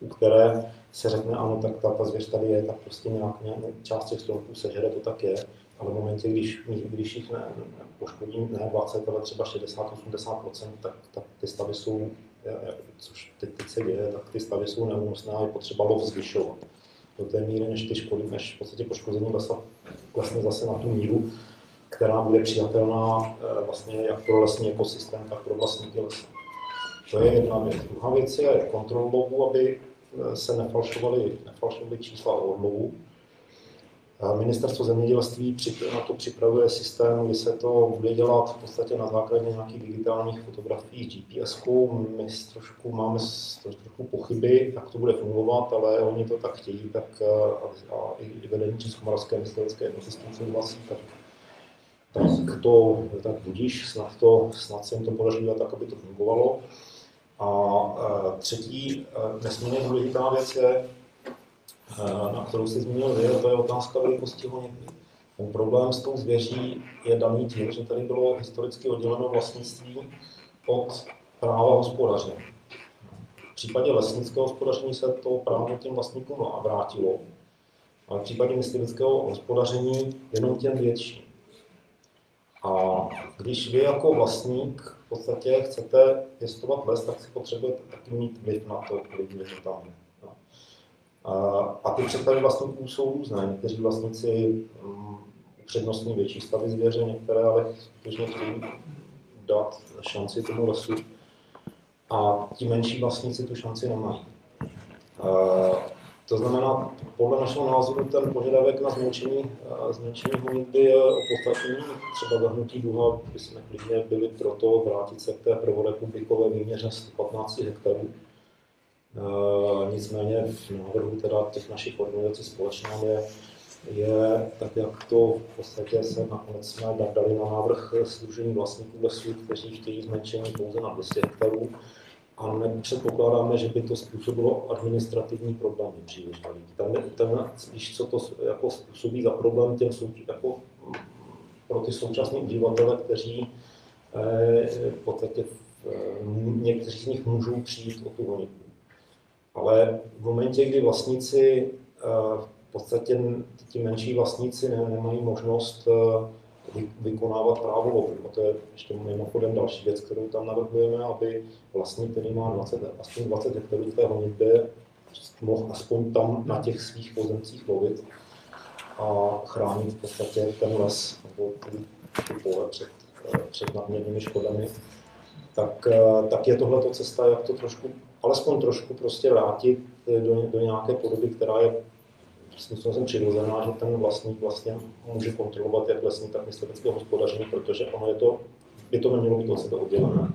u které se řekne, ano, tak ta, ta zvěř tady je, tak prostě nějak, nějak část těch stromků sežere, to tak je. Ale v momentě, když, když jich ne, poškodí ne 20, ale třeba 60-80%, tak, tak ty stavy jsou, což teď, teď se děje, tak ty stavy jsou neúnosné a je potřeba lov zvyšovat do té míry, než ty škody, než v podstatě poškození lesa vlastně zase na tu míru, která bude přijatelná eh, vlastně jak pro lesní ekosystém, tak pro vlastníky lesa. To je jedna věc. Druhá věc je kontrol lovu, aby eh, se nefalšovaly, nefalšovaly čísla o odlovu. Ministerstvo zemědělství na to připravuje systém, kdy se to bude dělat v podstatě na základě nějakých digitálních fotografií gps -ku. My trošku máme trošku pochyby, jak to bude fungovat, ale oni to tak chtějí, tak a, a i vedení Českomoravské myslivecké ekosystémy souhlasí, tak, tak to, tak budíš, snad, to, snad se jim to podaří tak, aby to fungovalo. A třetí nesmírně důležitá věc je, na kterou se zmínil vy, to je otázka velikosti honitby. Ten problém s tou zvěří je daný tím, že tady bylo historicky odděleno vlastnictví od práva hospodaře. V případě lesnického hospodaření se to právo těm vlastníkům vrátilo, ale v případě mysliveckého hospodaření jenom těm větším. A když vy jako vlastník v podstatě chcete pěstovat les, tak si potřebujete taky mít vliv na to, kolik je tam. A ty představy vlastníků jsou různé. Někteří vlastníci um, upřednostní větší stavy zvěře, některé ale skutečně chtějí dát šanci tomu lesu. A ti menší vlastníci tu šanci nemají. To znamená, podle našeho názoru ten požadavek na zmenšení, zmenšení honitby je opodstatněný. Třeba zahnutí duha by jsme klidně byli proto vrátit se k té prvorepublikové výměře 115 hektarů nicméně v návrhu teda těch našich organizací společně je, je tak, jak to v podstatě se nakonec jsme dali na návrh Sdružení vlastníků lesů, kteří chtějí zmenšení pouze na 200 hektarů. A nepředpokládáme, že by to způsobilo administrativní problémy příliš veliký. Ten, ten spíš, co to jako způsobí za problém těm sou, jako pro ty současné uživatele, kteří eh, v podstatě eh, někteří z nich můžou přijít o tu honitbu. Ale v momentě, kdy vlastníci, eh, v podstatě ti menší vlastníci nemají možnost eh, vykonávat právo lovu. A to je ještě mimochodem další věc, kterou tam navrhujeme, aby vlastník, který má 20, aspoň 20 hektarů té honitby, mohl aspoň tam na těch svých pozemcích lovit a chránit v podstatě ten les nebo ty pole před, eh, před nadměrnými škodami, tak, tak je tohle cesta, jak to trošku alespoň trošku prostě vrátit eh, do, do nějaké podoby, která je způsobem přirozená, že ten vlastník vlastně může kontrolovat jak lesní, tak myslivecké hospodaření, protože ono je to, by to nemělo být od sebe oddělené.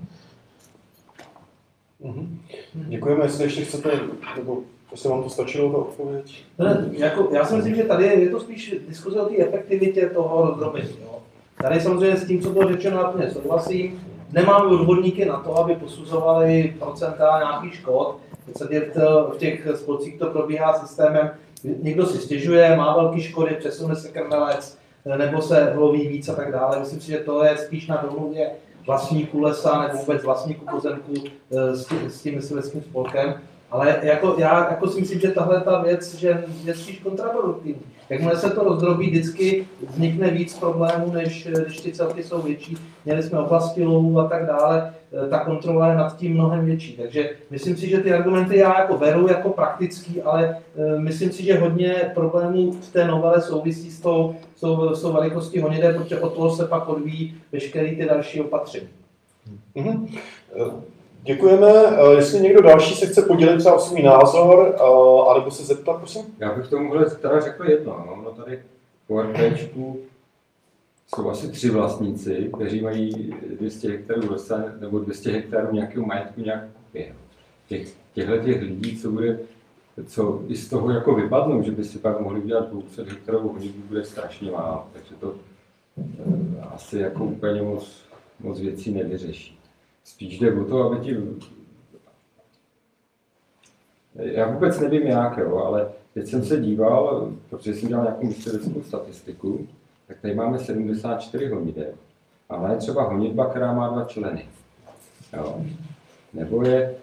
Mm-hmm. Děkujeme, jestli ještě chcete, nebo jestli vám to stačilo, ta odpověď? Ne, jako, já si myslím, že tady je, je to spíš diskuze o té efektivitě toho rozdrobení. Tady samozřejmě s tím, co bylo řečeno, já souhlasím nemáme odborníky na to, aby posuzovali procenta nějakých škod. V těch spolcích to probíhá systémem, někdo si stěžuje, má velké škody, přesune se krmelec, nebo se loví víc a tak dále. Myslím si, že to je spíš na domluvě vlastníků lesa nebo vůbec vlastníků pozemků eh, s tím, mysliveckým spolkem. Ale jako, já jako si myslím, že tahle ta věc že je spíš kontraproduktivní. Jakmile se to rozdrobí, vždycky vznikne víc problémů, než když ty celky jsou větší. Měli jsme oblasti lovů a tak dále, eh, ta kontrola je nad tím mnohem větší. Takže myslím si, že ty argumenty já jako beru jako praktický, ale eh, myslím si, že hodně problémů v té novele souvisí s tou, s tou velikostí honidé, protože od toho se pak odvíjí veškeré ty další opatření. Mhm. Děkujeme. Eh, Jestli někdo další se chce podělit třeba o svůj názor, eh, anebo se zeptat, prosím. Já bych tomu teda řekl jedno. No, no tady po RPčku jsou asi tři vlastníci, kteří mají 200 hektarů lesa nebo 200 hektarů nějakého majetku nějak kupě. Těch, těch lidí, co bude, co i z toho jako vypadnou, že by si pak mohli udělat 200 hektarovou honitbu, bude strašně málo. Takže to eh, asi jako úplně moc, moc věcí nevyřeší. Spíš jde o to, aby ti... Já vůbec nevím jak, jo, ale teď jsem se díval, protože jsem dělal nějakou historickou statistiku, tak tady máme 74 honideb. Ale je třeba honitba, která má dva členy. Jo. Nebo je,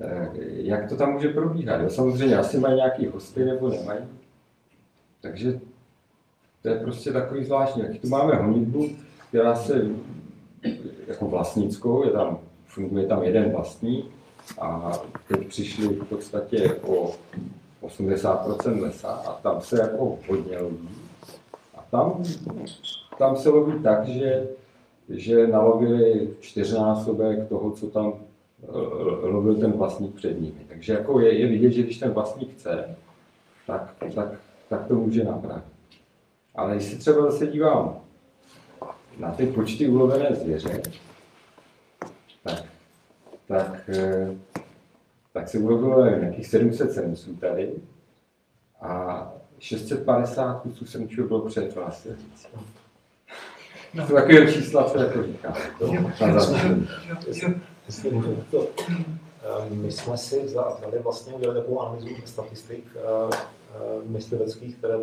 eh, jak to tam může probíhat. Jo? Samozřejmě asi mají nějaký hosty nebo nemají. Takže to je prostě takový zvláštní. Tu máme honitbu, která se jako vlastnickou, je tam, funguje tam jeden vlastník a teď přišli v podstatě o 80% lesa a tam se jako hodně loví. A tam, tam se loví tak, že, že nalovili čtyřnásobek toho, co tam eh, lovil ten vlastník před nimi. Takže jako je, je vidět, že když ten vlastník chce, tak, tak, tak to může napravit. Ale když se třeba zase dívám na ty počty ulovené zvěře, tak, tak, eh, tak se ulovilo nějakých 700 srnců tady a 650 kusů srnčů bylo před vlastně. No. To takové čísla, co jako říká. To, my jsme si vzali vlastně udělali takovou analýzu statistik eh, eh, mysliveckých, které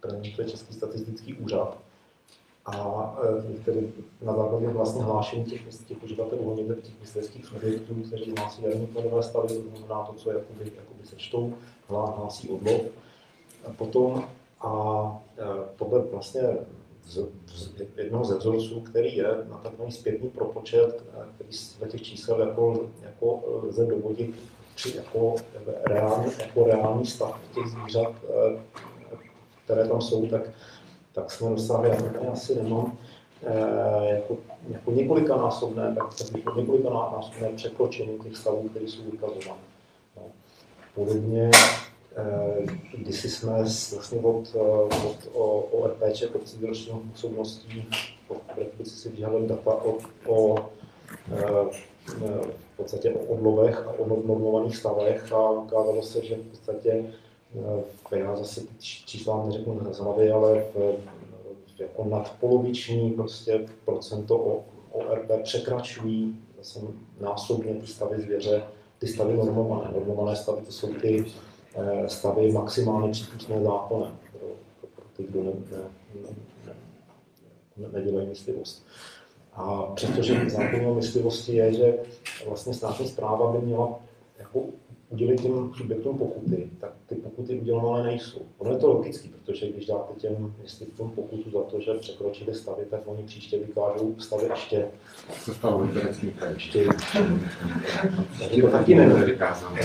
prezentuje Český statistický úřad. A e, tedy na základě vlastně hlášení těch, těch uživatelů honiteb, těch mysliveckých subjektů, kteří hlásí jarní plodové stavy, to znamená to, co jakoby, jakoby sečtou, hlásí odlov. A potom a e, podle vlastně z, z jednoho ze vzorců, který je na takový zpětný propočet, e, který z těch čísel jako, jako lze dovodit při jako reální, jako reální stav těch zvířat, které tam jsou, tak tak jsme dosáhli, já asi nemám, eh, jako, jako několika násobné, tak jsem jako několika násobné překročení těch stavů, které jsou vykazovány. No. Podobně, eh, když jsme vlastně od, eh, od ORPČ, od civilročního působností, v republice si vyžádali data o, o v podstatě o odlovech a o normovaných stavech a ukázalo se, že v podstatě já zase čísla vám neřeknu z hlavy, ale v, jako nadpoloviční prostě procento ORP překračují zase násobně ty stavy zvěře, ty stavy normované. Normované stavy to jsou ty eh, stavy maximálně přípustné zákonem pro, pro ty, kdo ne, ne, ne, nedělají myslivost. A přestože zákon o myslivosti je, že vlastně státní zpráva by měla jako udělit těm subjektům pokuty, tak ty pokuty udělované nejsou. Ono je to logické, protože když dáte těm institutům pokutu za to, že překročili stavy, tak oni příště vykážou stavy ještě. ještě. Takže to taky není.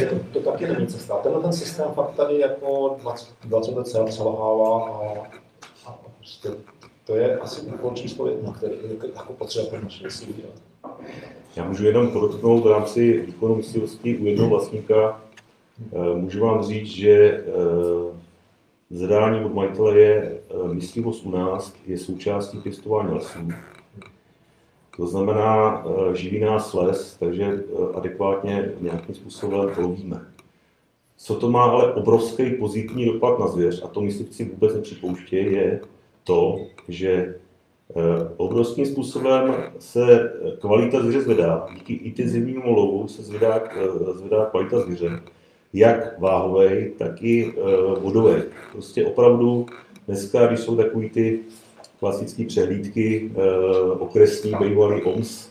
To, to taky není cesta. Tenhle ten systém fakt tady jako 20, 20 let selhává a, a prostě to je asi úkol číslo jedna, který jako potřeba pro naše udělat. Já můžu jenom podotknout v rámci výkonu myslivosti u jednoho vlastníka. Eh, můžu vám říct, že eh, zadání od majitele je eh, myslivost u nás, je součástí pěstování lesů. To znamená, živí nás les, takže adekvátně nějakým způsobem to lovíme. Co to má ale obrovský pozitivní dopad na zvěř, a to myslivci vůbec nepřipouštějí, je to, že obrovským způsobem se kvalita zvíře zvedá. Díky intenzivnímu lovu se zvedá, eh, zvedá kvalita zvíře. Jak váhovej, tak i eh, vodovej. Prostě opravdu dneska, když jsou takový ty klasické přehlídky okresní, bývalý OMS,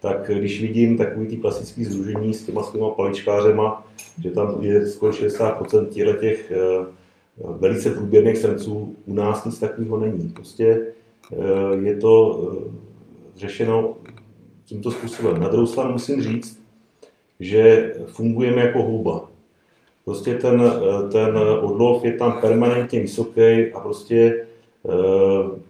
tak když vidím takový ty klasický združení s těma, s těma paličkářema, že tam je skoro 60% těchto těch eh, velice průběrných srdců, u nás nic takového není. Prostě eh, je to eh, řešeno tímto způsobem. Na druhou stranu musím říct, že fungujeme jako houba. Prostě ten, ten odlov je tam permanentně vysoký a prostě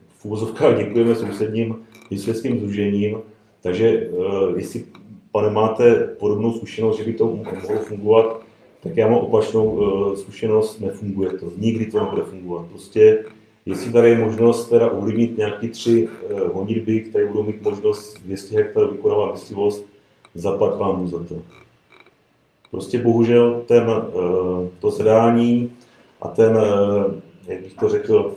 v úvozovkách děkujeme sousedním výsledským združením, takže jestli pane máte podobnou zkušenost, že by to mohlo fungovat, tak já mám opačnou zkušenost, nefunguje to. Nikdy to nebude fungovat. Prostě, jestli tady je možnost teda ovlivnit nějaký tři uh, honitby, které budou mít možnost 200 hektarů vykonávat myslivost, zaplať vám za to. Prostě bohužel ten, uh, to zadání a ten, uh, jak bych to řekl,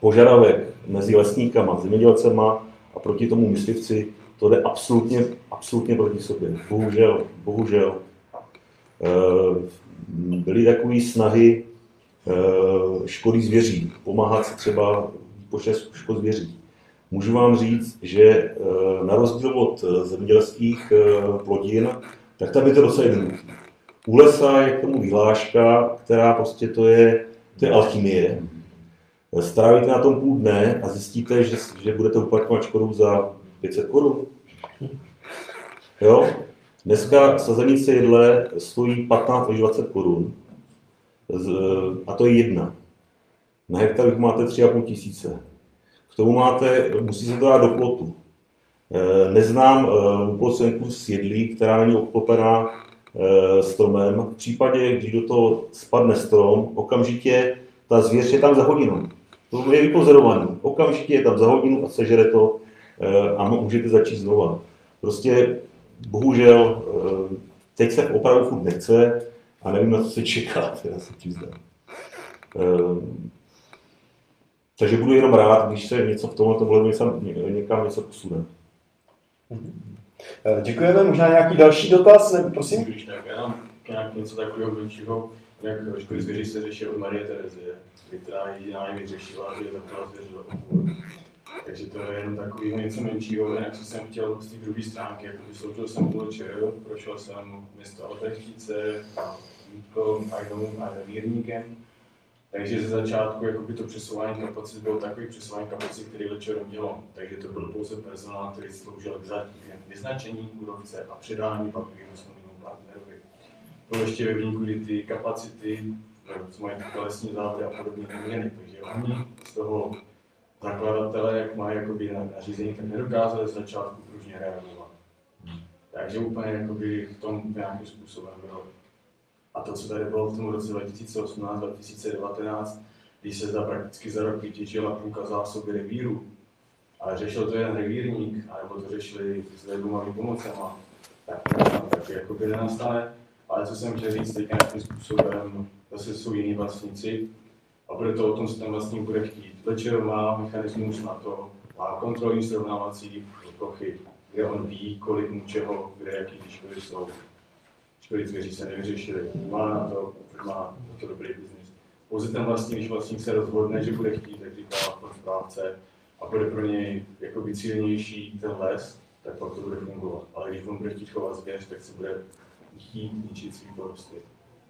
požadavek mezi lesníkama, zemědělcema a proti tomu myslivci, to jde absolutně, absolutně proti sobě. Bohužel, bohužel. Eh, byly takové snahy eh, škody zvěří, pomáhat si třeba počet škod zvěří. Můžu vám říct, že eh, na rozdíl od zemědělských plodin, tak tam je to docela jednoduché. U lesa je k tomu vyhláška, která prostě to je, to je alchymie. Strávíte na tom půl dne a zjistíte, že, že budete uplatňovat škodu za 500 korun. Jo? Dneska sazenice jedle stojí 15 až 20 korun a to je jedna. Na hektar máte 3,5 tisíce. K tomu máte, musí se to dát do plotu. E, neznám plocenku e, s jedlí, která není obklopená e, stromem. V případě, když do toho spadne strom, okamžitě ta zvěř je tam za hodinu. To je vypozorovaný. Okamžitě je tam za hodinu a sežere to a můžete začít znova. Prostě bohužel eh, teď se opravdu furt nechce a nevím, na co se čeká, já se přiznám. Eh, takže budu jenom rád, když se něco v tomhle ohledu někam něco posune. Eh, děkujeme. Možná nějaký další dotaz? Prosím. Když tak, já nějak něco takového menšího, jak školy zvěří se řeší od Marie Terezie, která jediná je vyřešila, že je taková zvěř do takže to je jenom takový něco menšího, jinak jsem chtěl z té druhé stránky, jako sloužil jsem u ČR, prošel jsem město Albrechtice, Vítkom, Ajnou a Revírníkem, takže ze začátku jakoby to přesouvání kapacit bylo takový přesouvání kapacit, který Lečer dělal. Takže to byl pouze personál, který sloužil k vyznačení kůrovce a předání papíru smluvnímu partnerovi. Bylo ještě ve výniku, kdy ty kapacity, co mají lesní závody a podobně, neměly. Takže oni z toho zakladatelé, jak mají jakoby na nařízení, tak nedokázali z začátku pružně reagovat. Takže úplně jakoby v tom nějakým způsobem bylo. A to, co tady bylo v tom roce 2018-2019, když se za prakticky za rok vytěžila půlka zásoby revíru, ale řešil to jen revírník, anebo to řešili s legumovými pomocema, tak, tak jakoby nenastane. Ale co jsem chtěl říct teď nějakým způsobem, zase jsou jiní vlastníci, a bude to o tom, co ten vlastník bude chtít. Večer má mechanismus na to, má kontrolní srovnávací plochy, kde on ví, kolik mu čeho, kde jaký ty školy jsou. Školy zvěří se nevyřešily, má na to, má na to dobrý biznis. Pouze ten vlastník, když vlastník se rozhodne, že bude chtít, tak říká pro správce a bude pro něj jako cílenější ten les, tak pak to bude fungovat. Ale když on bude chtít chovat zvěř, tak se bude chtít ničit svý porosty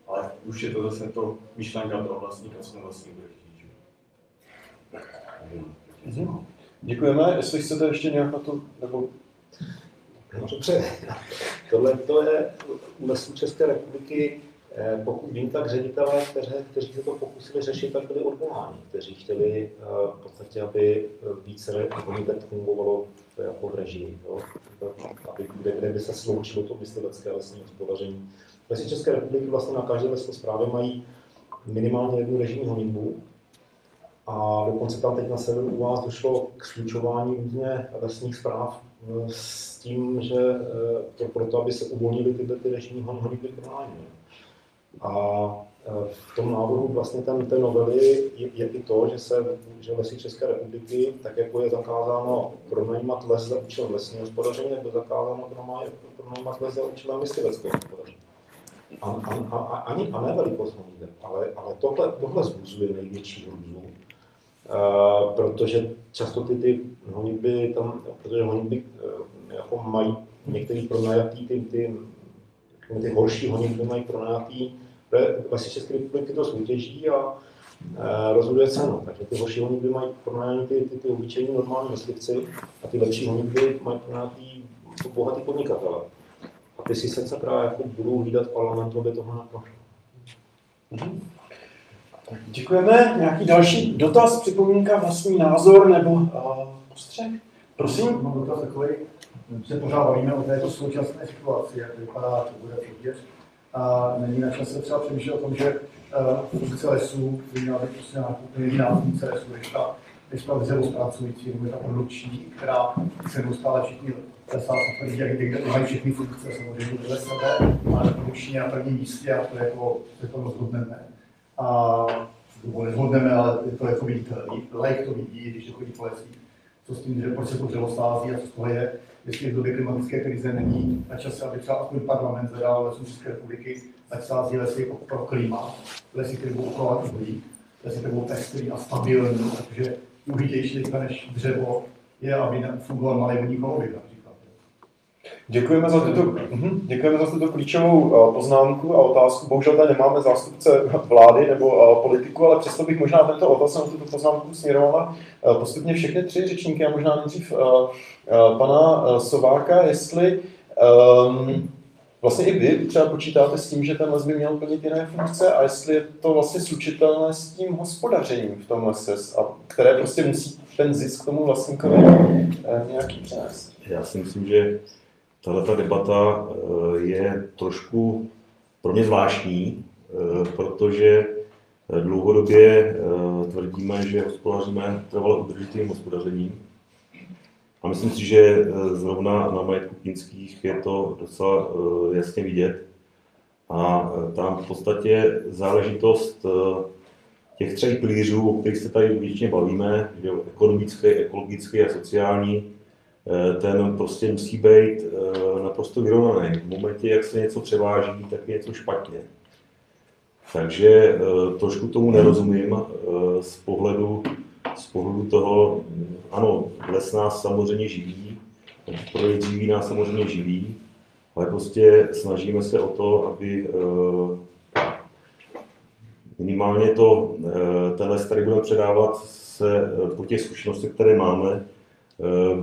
ale už je to zase to myšlenka toho vlastníka, co ten vlastník bude chtít. Děkujeme. Jestli chcete ještě nějak na to, nebo... No, dobře, tohle to je u lesů České republiky, eh, pokud vím, tak ředitelé, kteří, kteří se to pokusili řešit, tak byli odvoláni, kteří chtěli eh, v podstatě, aby více komitet fungovalo jako v režii, jo? aby, kde, kde by se sloučilo to myslivecké lesní hospodaření Lesy České republiky vlastně na každé lesní správě mají minimálně jednu režimní honitbu. A dokonce tam teď na severu u vás došlo k slučování různě lesních zpráv eh, s tím, že eh, to proto, aby se uvolnily tyhle ty režimní honitby pro. A eh, v tom návrhu vlastně ten, té novely je, je i to, že, se, že lesy České republiky, tak jako je zakázáno pronajímat les za účelem lesního hospodaření, je zakázáno pronajímat les za účelem mysliveckého hospodaření. A, a, a, ani a ne velikost honiteb, ale, ale tohle, tohle zbuzuje největší hrůzu. Uh, protože často ty, ty honitby tam, protože honitby uh, jako mají některý pronajatý ty, ty, ty horší honitby mají pronajatý, lesy České republiky to soutěží a e, rozhoduje cenu. Takže ty horší honitby mají pronajatý ty, ty, ty obyčejní normální myslivci a ty lepší honitby mají pronajatý bohatý podnikatele. Ty si se právě jako budou hlídat parlamentu, aby tohle naprošlo. Tak děkujeme. Nějaký další dotaz, připomínka, vlastní názor nebo uh, postřeh? Prosím. Mám dotaz takový, se pořád bavíme o této současné situaci, jak to vypadá, to bude vidět. A není na čase třeba přemýšlet o tom, že uh, funkce lesů by měla být prostě nějaká úplně jiná funkce lesů, než ta, než ta zpracující, nebo ta produkční, která se neustále všichni lesáci tvrdí, jak někde mají všechny funkce, samozřejmě vedle sebe, ale je na prvním místě a to je jako, to to rozhodneme. A nebo nezhodneme, ale je to jako viditelný. Lajk to vidí, když to chodí po lesích. Co s tím, že proč se to dřevo sází a co z toho je, jestli v době klimatické krize není na čase, aby třeba aspoň parlament zadal lesům České republiky, ať sází lesy pro klima, lesy, které budou kolovat uhlí, lesy, které budou pestrý a stabilní, takže důležitější než dřevo je, aby fungoval malý vodní kolový. Děkujeme za, tuto, mhm, děkujeme za tuto klíčovou uh, poznámku a otázku. Bohužel tady nemáme zástupce vlády nebo uh, politiku, ale přesto bych možná tento otaz na tuto poznámku směrovala uh, postupně všechny tři řečníky a možná nejdřív pana Sováka, jestli um, vlastně i vy třeba počítáte s tím, že ten les by měl plnit jiné funkce a jestli je to vlastně slučitelné s tím hospodařením v tom lese, a které prostě musí ten zisk tomu vlastníkovi nějaký přinést. Já si myslím, že tahle debata eh, je trošku pro mě zvláštní, eh, protože dlouhodobě eh, tvrdíme, že hospodaříme trvale udržitelným hospodařením. A myslím si, že zrovna na majetku Kinských je to docela jasně vidět. A tam v podstatě záležitost těch třech pilířů, o kterých se tady většině bavíme, ekonomický, ekologický a sociální, ten prostě musí být eh, naprosto vyrovnaný. V momentě, jak se něco převáží, tak je něco špatně. Takže eh, trošku tomu nerozumím z pohledu, z pohledu toho, ano, les nás samozřejmě živí, projekt živí nás samozřejmě živí, ale prostě snažíme se o to, aby minimálně to, ten les, který budeme předávat, se po těch zkušenostech, které máme, Eh,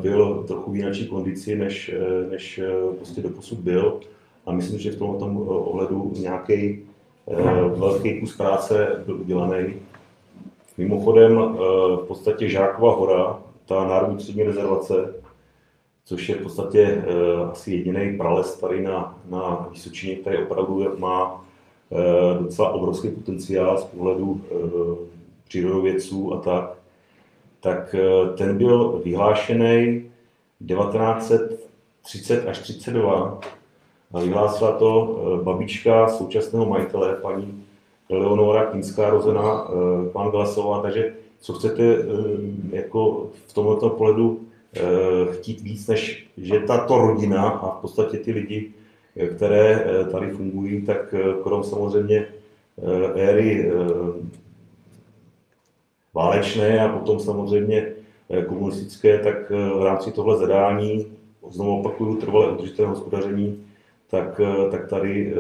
byl trochu v jináčí kondici, než, eh, než eh, prostě doposud byl. A myslím, že v tomto ohledu nějaký velký kus práce byl udělaný. Mimochodem, v podstatě Žákova hora, ta národní přírodní rezervace, což je v podstatě asi jediný prales tady na, na Vysočině, který opravdu má docela obrovský potenciál z pohledu přírodovědců a tak, tak eh, ten byl vyhlášený 1930 až 32 a vyhlásila to eh, babička současného majitele, paní Leonora Kínská, rozená eh, pan Glasová, takže co chcete jako v tomto pohledu chtít víc, než že tato rodina a v podstatě ty lidi, které tady fungují, tak krom samozřejmě éry válečné a potom samozřejmě eh, komunistické, tak eh, v rámci tohle zadání, znovu opakuju, trvalé udržitelné hospodaření, tak, eh, tak tady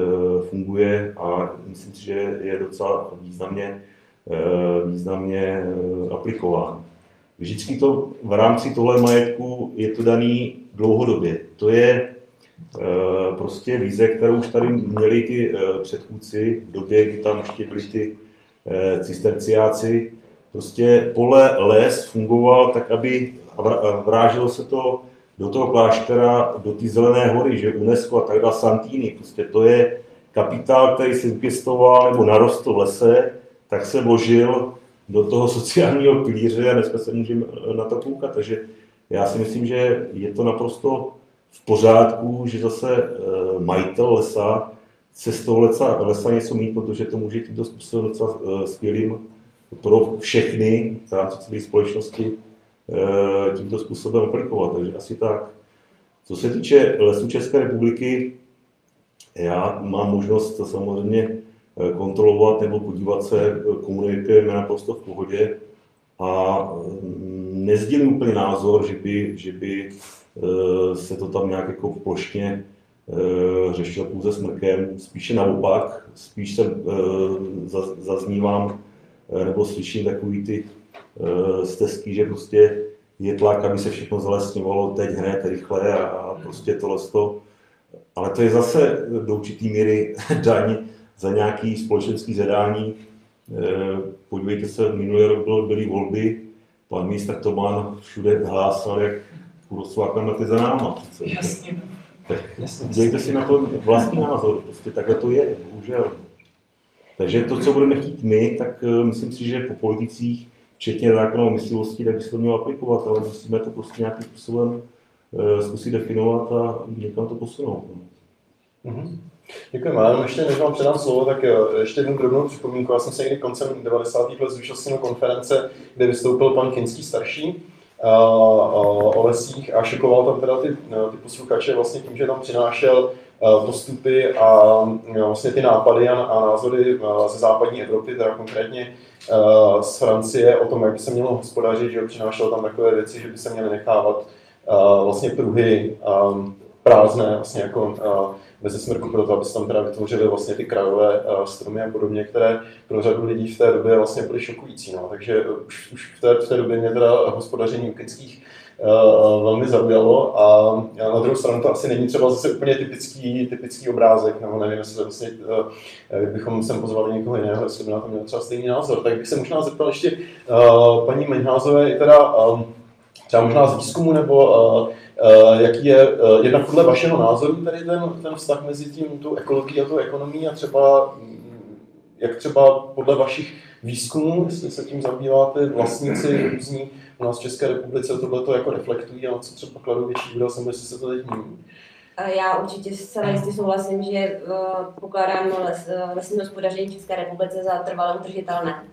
funguje a myslím si, že je docela významně, významně aplikován. Vždycky to v rámci tohle majetku je to daný dlouhodobě. To je prostě vize, kterou už tady měli ty předchůdci v době, kdy tam ještě byli ty cisterciáci, prostě pole, les fungoval tak, aby vráželo se to do toho kláštera, do té zelené hory, že UNESCO a tak dále, Santini, prostě to je kapitál, který se vypěstoval nebo narostl v lese, tak se vložil do toho sociálního pilíře a dneska se můžeme na to koukat. Takže já si myslím, že je to naprosto v pořádku, že zase eh, majitel lesa se z toho lesa, lesa něco mít, protože to může tímto způsobem docela eh, skvělým pro všechny v rámci celé společnosti eh, tímto způsobem aplikovat. Takže asi tak. Co se týče lesů České republiky, já mám možnost samozřejmě eh, kontrolovat nebo podívat se, komunikujeme naprosto v pohodě. a mm, nezdílím úplně názor, že by, že by eh, se to tam nějak jako plošně eh, řešilo pouze smrkem. Spíše naopak, spíš se zaznívám nebo slyším takový ty stezky, že prostě je tlak, aby se všechno zalesňovalo teď hned, rychle a prostě tohle to. Ale to je zase do určitý míry daň za nějaký společenský zadání. Podívejte se, minulý rok byly volby, pan ministr Toman všude hlásal, jak Kurosová klimati za náma. Jasně. Tak dějte si na to vlastní názor, prostě takhle to je, bohužel. Takže to, co budeme chtít my, tak uh, myslím si, že po politicích, včetně zákona o myslivosti, tak by se to mělo aplikovat, ale musíme to prostě nějakým způsobem uh, zkusit definovat a někam to posunout. Mm-hmm. Děkujeme. Já ještě než vám předám slovo, tak eh, ještě jednu drobnou připomínku. Já jsem se někdy koncem 90. let zúčastnil konference, kde vystoupil pan Kinský starší o lesích a šokoval tam teda ty, eh, ty posluchače vlastně tím, že tam přinášel eh, postupy a vlastně ty nápady a, a názory ze západní Evropy, teda konkrétně z Francie o tom, jak by se mělo hospodařit, že přinášel tam takové věci, že by se měly nechávat vlastně pruhy prázdné, vlastně jako mezi smrku pro to, aby se tam teda vytvořili vlastně ty krajové stromy a podobně, které pro řadu lidí v té době vlastně byly šokující. No. Takže už, už v, té, v té době mě teda hospodaření uh, velmi zaujalo a na druhou stranu to asi není třeba zase úplně typický, typický obrázek, nebo nevím, jestli vlastně, uh, bychom sem pozvali někoho jiného, jestli by na to měl třeba stejný názor. Tak bych se možná zeptal ještě paní Menházové, teda třeba možná z výzkumu nebo Eh, jaký je jednak podle vašeho názoru tady ten, ten vztah mezi tím, tu ekologií a tu ekonomií a třeba jak třeba podle vašich výzkumů, jestli se tím zabýváte, vlastníci různí u nás v České republice tohle to jako reflektují a co třeba kladou větší důraz, nebo jestli se to teď mění. Já určitě zcela jistě souhlasím, že uh, pokládám les, uh, lesní hospodaření České republice za trvale udržitelné.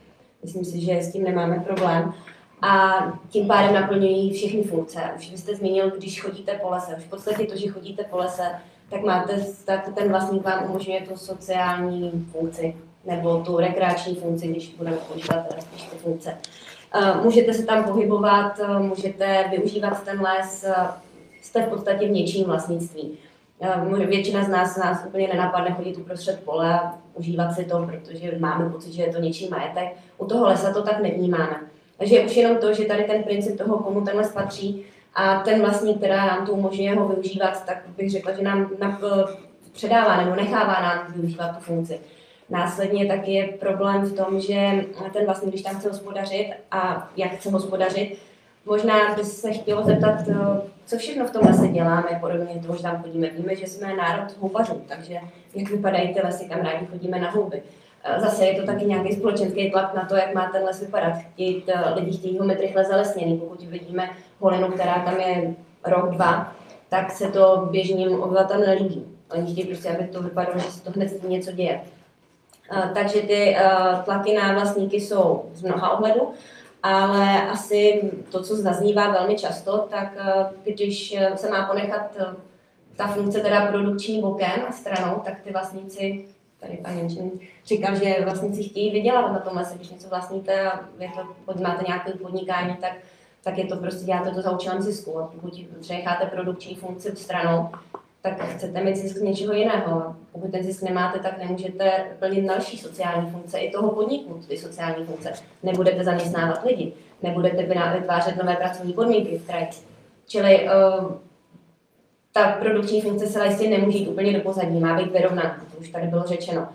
Myslím si, že s tím nemáme problém a tím pádem naplňují všechny funkce. Už jste zmínil, když chodíte po lese. Už v podstatě to, že chodíte po lese, tak máte, tak ten vlastník vám umožňuje tu sociální funkci nebo tu rekreační funkci, když budeme používat spíš ty funkce. Můžete se tam pohybovat, můžete využívat ten les, jste v podstatě v něčím vlastnictví. Většina z nás, nás úplně nenapadne chodit uprostřed pole a užívat si to, protože máme pocit, že je to něčí majetek. U toho lesa to tak nevnímáme. Takže už jenom to, že tady ten princip toho, komu ten les patří a ten vlastník, která nám to umožňuje ho využívat, tak bych řekla, že nám předává nebo nechává nám využívat tu funkci. Následně taky je problém v tom, že ten vlastník, když tam chce hospodařit a jak chce hospodařit, možná by se chtělo zeptat, co všechno v tom lese děláme, podobně to, že tam chodíme. Víme, že jsme národ houbařů, takže jak vypadají ty lesy, kam rádi chodíme na houby. Zase je to taky nějaký společenský tlak na to, jak má ten les vypadat. Chtějí, lidi chtějí ho mít rychle zalesněný. Pokud vidíme holinu, která tam je rok, dva, tak se to běžným obyvatelům nelíbí. Oni chtějí prostě, aby to vypadalo, že se to hned něco děje. Takže ty tlaky na vlastníky jsou z mnoha ohledů, ale asi to, co zaznívá velmi často, tak když se má ponechat ta funkce teda produkční bokem a stranou, tak ty vlastníci tady pan Jenčin říkal, že vlastníci chtějí vydělávat na tom lese, když něco vlastníte a vy to, máte nějaké podnikání, tak, tak je to prostě, děláte to za účelem zisku. A pokud přenecháte produkční funkci stranou, tak chcete mít zisk z něčeho jiného. Pokud ten zisk nemáte, tak nemůžete plnit další sociální funkce i toho podniku, ty sociální funkce. Nebudete zaměstnávat lidi, nebudete vytvářet nové pracovní podmínky v kraji. Čili uh, ta produkční funkce se jistě nemůže jít úplně do pozadí, má být vyrovnaná, to už tady bylo řečeno.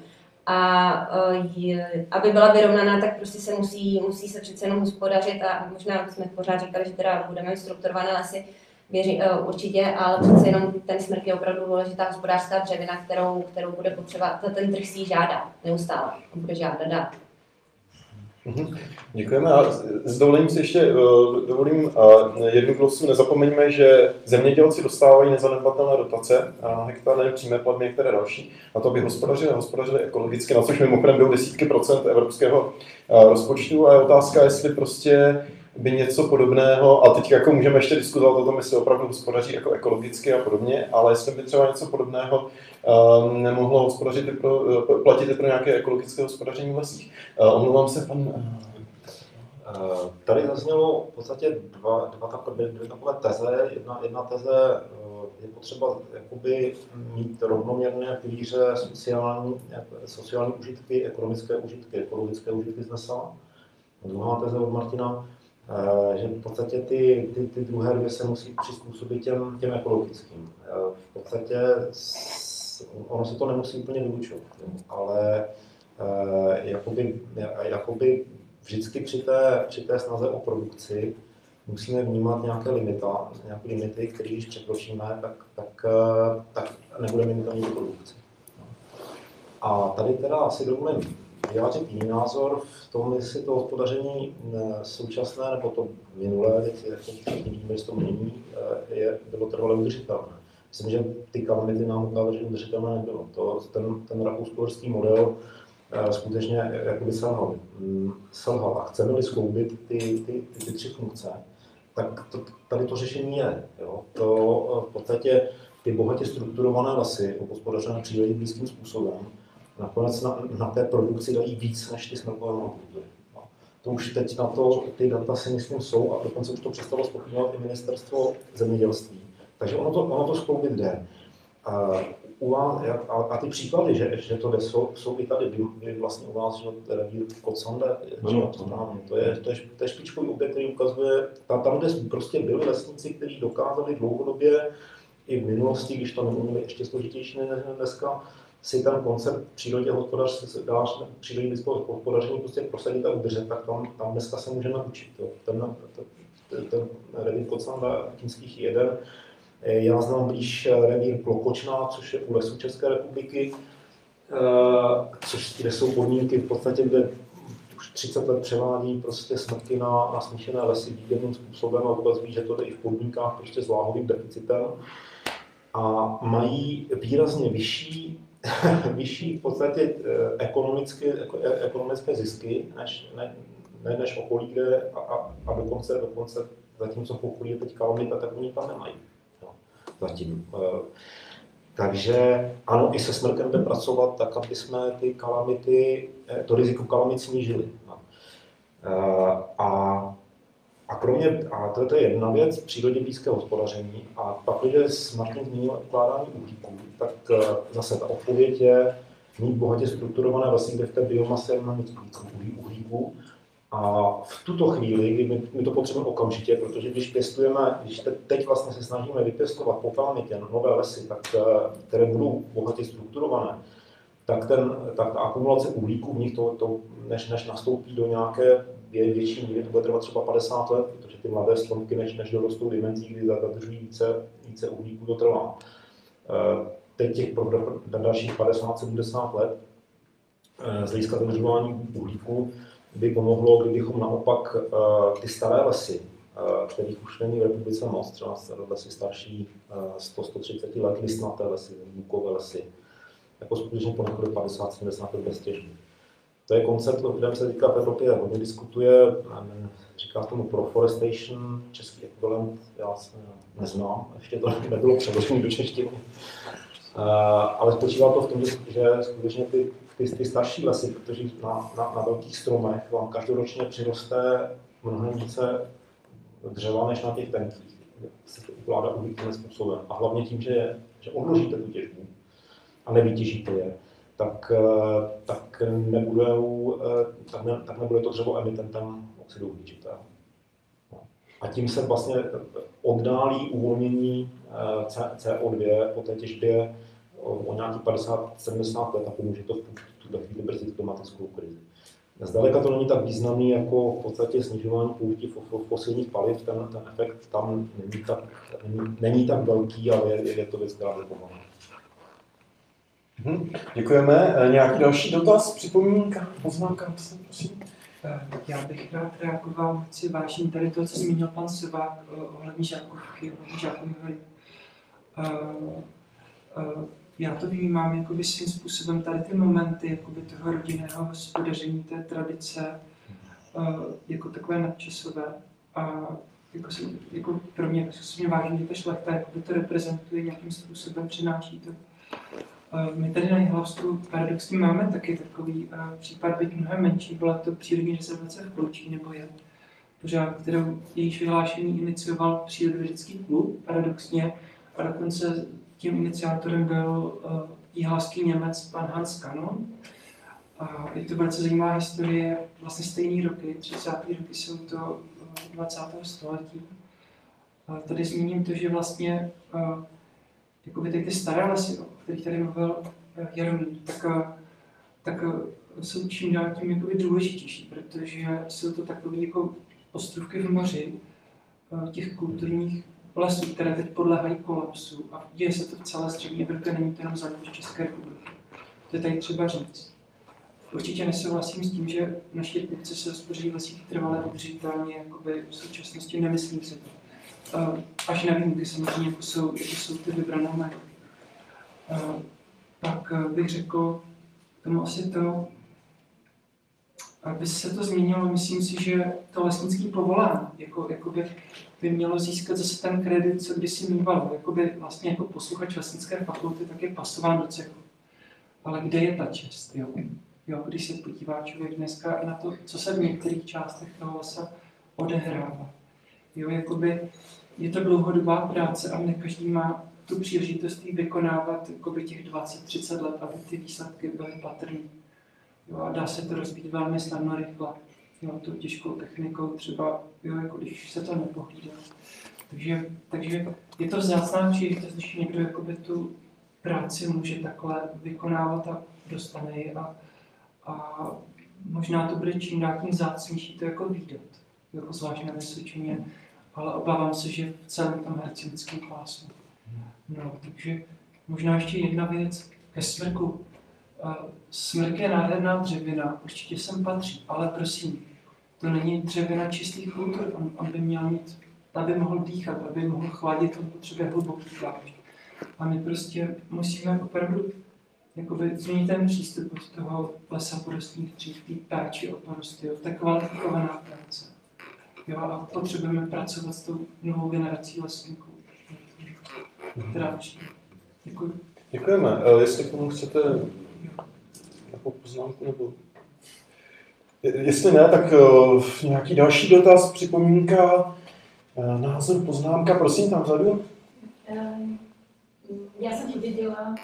A je, aby byla vyrovnaná, tak prostě se musí, musí se přece jenom hospodařit a možná jsme pořád říkali, že teda budeme strukturované lesy, věří, uh, určitě, ale přece jenom ten smrk je opravdu důležitá hospodářská dřevina, kterou, kterou bude potřeba, ten trh si žádá neustále, bude žádat dát. Mhm. Děkujeme a s dovolením si ještě eh, dovolím eh, jednu glosu. Nezapomeňme, že zemědělci dostávají nezanedbatelné dotace a hektar nejen přímé platby, některé další, a to by hospodařili, hospodařili ekologicky, na což mimochodem jdou desítky procent evropského eh, rozpočtu a je otázka, jestli prostě by něco podobného, a teď jako můžeme ještě diskutovat o tom, jestli opravdu hospodaří jako ekologicky a podobně, ale jestli by třeba něco podobného um, nemohlo hospodařit i pro, platit i pro nějaké ekologické hospodaření v lesích. Uh, omlouvám se, pan... Eh, Tady zaznělo v podstatě dva, dva takové, dvě takové teze. Jedna, jedna teze eh, je potřeba jakoby mít rovnoměrné pilíře sociální, sociální užitky, ekonomické užitky, ekologické užitky z lesa. Druhá teze od Martina, eh, že v podstatě ty, ty, ty druhé dvě se musí přizpůsobit těm, těm ekologickým. Eh, V podstatě ono se to nemusí úplně vylučovat, jo, ale eh, jakoby, jakoby vždycky při té, při té snaze o produkci musíme vnímat nějaké limita, nějaké limity, které když překročíme, tak, tak, eh, tak nebudeme mít ani produkci. A tady teda si dovolím vyjádřit jiný názor v tom, jestli to hospodaření eh, současné nebo to minulé, jako všichni víme, že to mění, eh, je, bylo trvale udržitelné. Myslím, že ty kalamity nám ukázaly, že udržitelné nebylo. To, ten, ten rakousko model eh, skutečně jakoby selhal. Mm, selhal. A chceme-li skloubit ty, ty, ty, ty tři funkce, tak to, tady to řešení je. Jo? To v podstatě ty bohatě strukturované lesy, hospodařené přírodě blízkým způsobem, nakonec na, na té produkci dají víc než ty smrkové monokultury. No. To už teď na to, ty data si myslím jsou a dokonce už to přestalo spochybňovat i ministerstvo zemědělství. Takže ono to, ono to skloubit jde. A, u vás, a, a ty příklady, že, že to jde, jsou, jsou i tady, vy, vy vlastně u vás, že revír že to správně, to je, to je, to je špičkový objekt, který ukazuje, tam, tam, kde prostě byli lesníci, kteří dokázali dlouhodobě i v minulosti, když to neměli ještě složitější než dneska, si ten koncept přírodě přírodě lidského hospodaření prostě prosadit a udržet, tak tam, tam dneska se můžeme učit. Jo. Ten, ten, ten revír Kocanda Kinských je jeden. Já znám blíž revír Klokočná, což je u lesů České republiky, eh, což, kde jsou podmínky v podstatě, kde už 30 let převádí prostě smrky na, na smíšené lesy výborným způsobem a ukazují, že to jde i v podmínkách prostě s deficitem. A mají výrazně vyšší vyšší v podstatě eh, ekonomické, eko- eh, ekonomické zisky než, ne, ne, než okolí, kde a, a, a dokonce, dokonce zatímco v okolí je teď kalamita, tak oni tam nemají. No, zatím. Eh, Takže ano, i se smrkem jde pracovat tak, aby jsme ty kalamity, eh, to riziko kalamit snížili. No. A a kromě, a to, je jedna věc, přírodě blízké hospodaření. A pak, když Martin zmínil ukládání uhlíků, tak eh, zase ta odpověď je mít bohatě strukturované lesy, kde v té biomase je mnohem víc uhlí- uhlíků. A v tuto chvíli, kdy my, my to potřebujeme okamžitě, protože když pěstujeme, když te, teď vlastně se snažíme vypěstovat po kalamitě nové lesy, tak, eh, které budou bohatě strukturované, tak, ten, tak ta akumulace uhlíků v nich, to, to, než, než nastoupí do nějaké vě, větší míry, to bude trvat třeba 50 let, protože ty mladé stromky, než, než dorostou dimenzí, kdy zadržují více, více uhlíků, to trvá. Teď těch pro, dalších 50-70 let eh, z hlediska zadržování uhlíku by pomohlo, kdybychom naopak eh, ty staré lesy, eh, kterých už není v republice moc, třeba lesy starší 100-130 let, listnaté lesy, bukové lesy, jako skutečně ponechali 50-70 let bez těžby. To je koncept, o kterém se teďka v Evropě hodně diskutuje, říká tomu proforestation, český ekvivalent, já se neznám, ještě to nebylo přeloženo do češtiny. Uh, ale spočívá to v tom, že, skutečně ty, ty, ty starší lesy, protože na, na, na velkých stromech vám každoročně přiroste mnohem více dřeva než na těch tenkých. Se to ukládá uhlíkovým způsobem. A hlavně tím, že, že odložíte tu těžbu a nevytěžíte je, tak, eh, tak, nebudou, eh, tak, ne, tak nebude to dřevo emitentem oxidu uhličitého. A tím se vlastně oddálí uvolnění eh, C- CO2 po té těžbě o, nějakých 50-70 let a pomůže to v tu- tuto chvíli brzdit klimatickou krizi. Zdaleka to není tak významný jako v podstatě snižování použití fo- fo- fosilních paliv, ten, ten efekt tam není tak, není, není tak velký, ale je, je to věc, která pomohla. Mhm, Děkujeme. Eh, Nějaký další dotaz, připomínka, poznámka, prosím? Eh, Já bych rád reagoval, si vážím tady to, co zmínil pan Sivák eh, ohledně žákovky, ohledně žákovky. Já to vnímám jakoby svým způsobem tady ty momenty jakoby toho rodinného hospodaření, té tradice, eh, jako takové nadčasové. A jako, se, jako pro mě se mě vážím, že ta šlechta to reprezentuje nějakým způsobem, přináší to. Eh, My tady na Jihlavsku paradoxně máme taky takový eh, případ, byť mnohem menší, byla to přírodní rezervace v Kloučí, nebo je. pořád, kterou jejíž vyhlášení inicioval přírodovědecký klub, paradoxně, a dokonce tím iniciátorem byl uh, jihalský Němec pan Hans Kanon. A je to velice zajímavá historie, vlastně stejné roky, 30. roky jsou to uh, 20. století. A tady zmíním to, že vlastně jakoby ty, staré lesy, kterých tady mluvil uh, Jaromír, tak, uh, tak uh, jsou čím dál tím jakoby důležitější, protože jsou to takové jako ostrovky v moři těch kulturních lesů, které teď podléhají kolapsu a děje se to v celé střední Evropě, není to jenom za České republiky. To je tady třeba říct. Určitě nesouhlasím s tím, že naši etnice se hospodří v lesích trvalé udržitelně, jakoby v současnosti nemyslím si to. Až na výjimky samozřejmě, jako jsou, jako jsou ty vybrané jmény. Uh, pak uh, bych řekl tomu asi to, aby se to změnilo, myslím si, že to lesnické povolání jako, jakoby by mělo získat zase ten kredit, co kdysi mývalo. Jakoby vlastně jako posluchač lesnické fakulty tak je pasován do cechu. Ale kde je ta čest? Jo? Jo, když se podívá člověk dneska na to, co se v některých částech toho lesa odehrává. Jo, jakoby je to dlouhodobá práce a ne každý má tu příležitost vykonávat jakoby těch 20-30 let, aby ty výsledky byly patrné. Jo, a dá se to rozbít velmi snadno rychle. Jo, tou těžkou technikou třeba, jo, jako když se to nepohlídá. Takže, takže je to vzácná příležitost, když někdo jakoby tu práci může takhle vykonávat a dostane ji a, a možná to bude čím dál tím zácnější to jako výdat, jako zvlášť na Vysočině, ale obávám se, že v celém tom hercinickém pásmu. No, takže možná ještě jedna věc ke smrku. Smrk je nádherná dřevina, určitě sem patří, ale prosím, to není dřevina čistých kultur, on, on by měl mít, aby mohl dýchat, aby mohl chladit, on potřebuje hluboký plášť. A my prostě musíme opravdu jakoby, změnit ten přístup od toho lesa porostních dřív, té péči o porosty, ta kvalifikovaná práce. Jo, a potřebujeme pracovat s tou novou generací lesníků, která učí. Děkuji. Děkujeme. E, jestli k tomu chcete nějakou poznámku nebo... Jestli ne, tak uh, nějaký další dotaz, připomínka, uh, názor, poznámka, prosím, tam vzadu. Já jsem viděla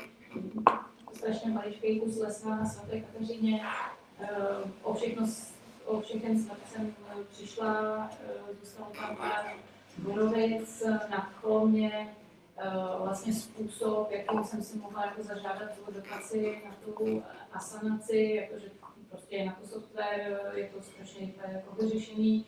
strašně maličký kus lesa na svaté Kateřině. O všechno, o všechny jsem přišla, zůstalo tam pár borovic na klomě, vlastně způsob, jakým jsem si mohla jako zažádat tu dotaci na tu asanaci, jakože prostě je na to software, je to strašně jako vyřešený.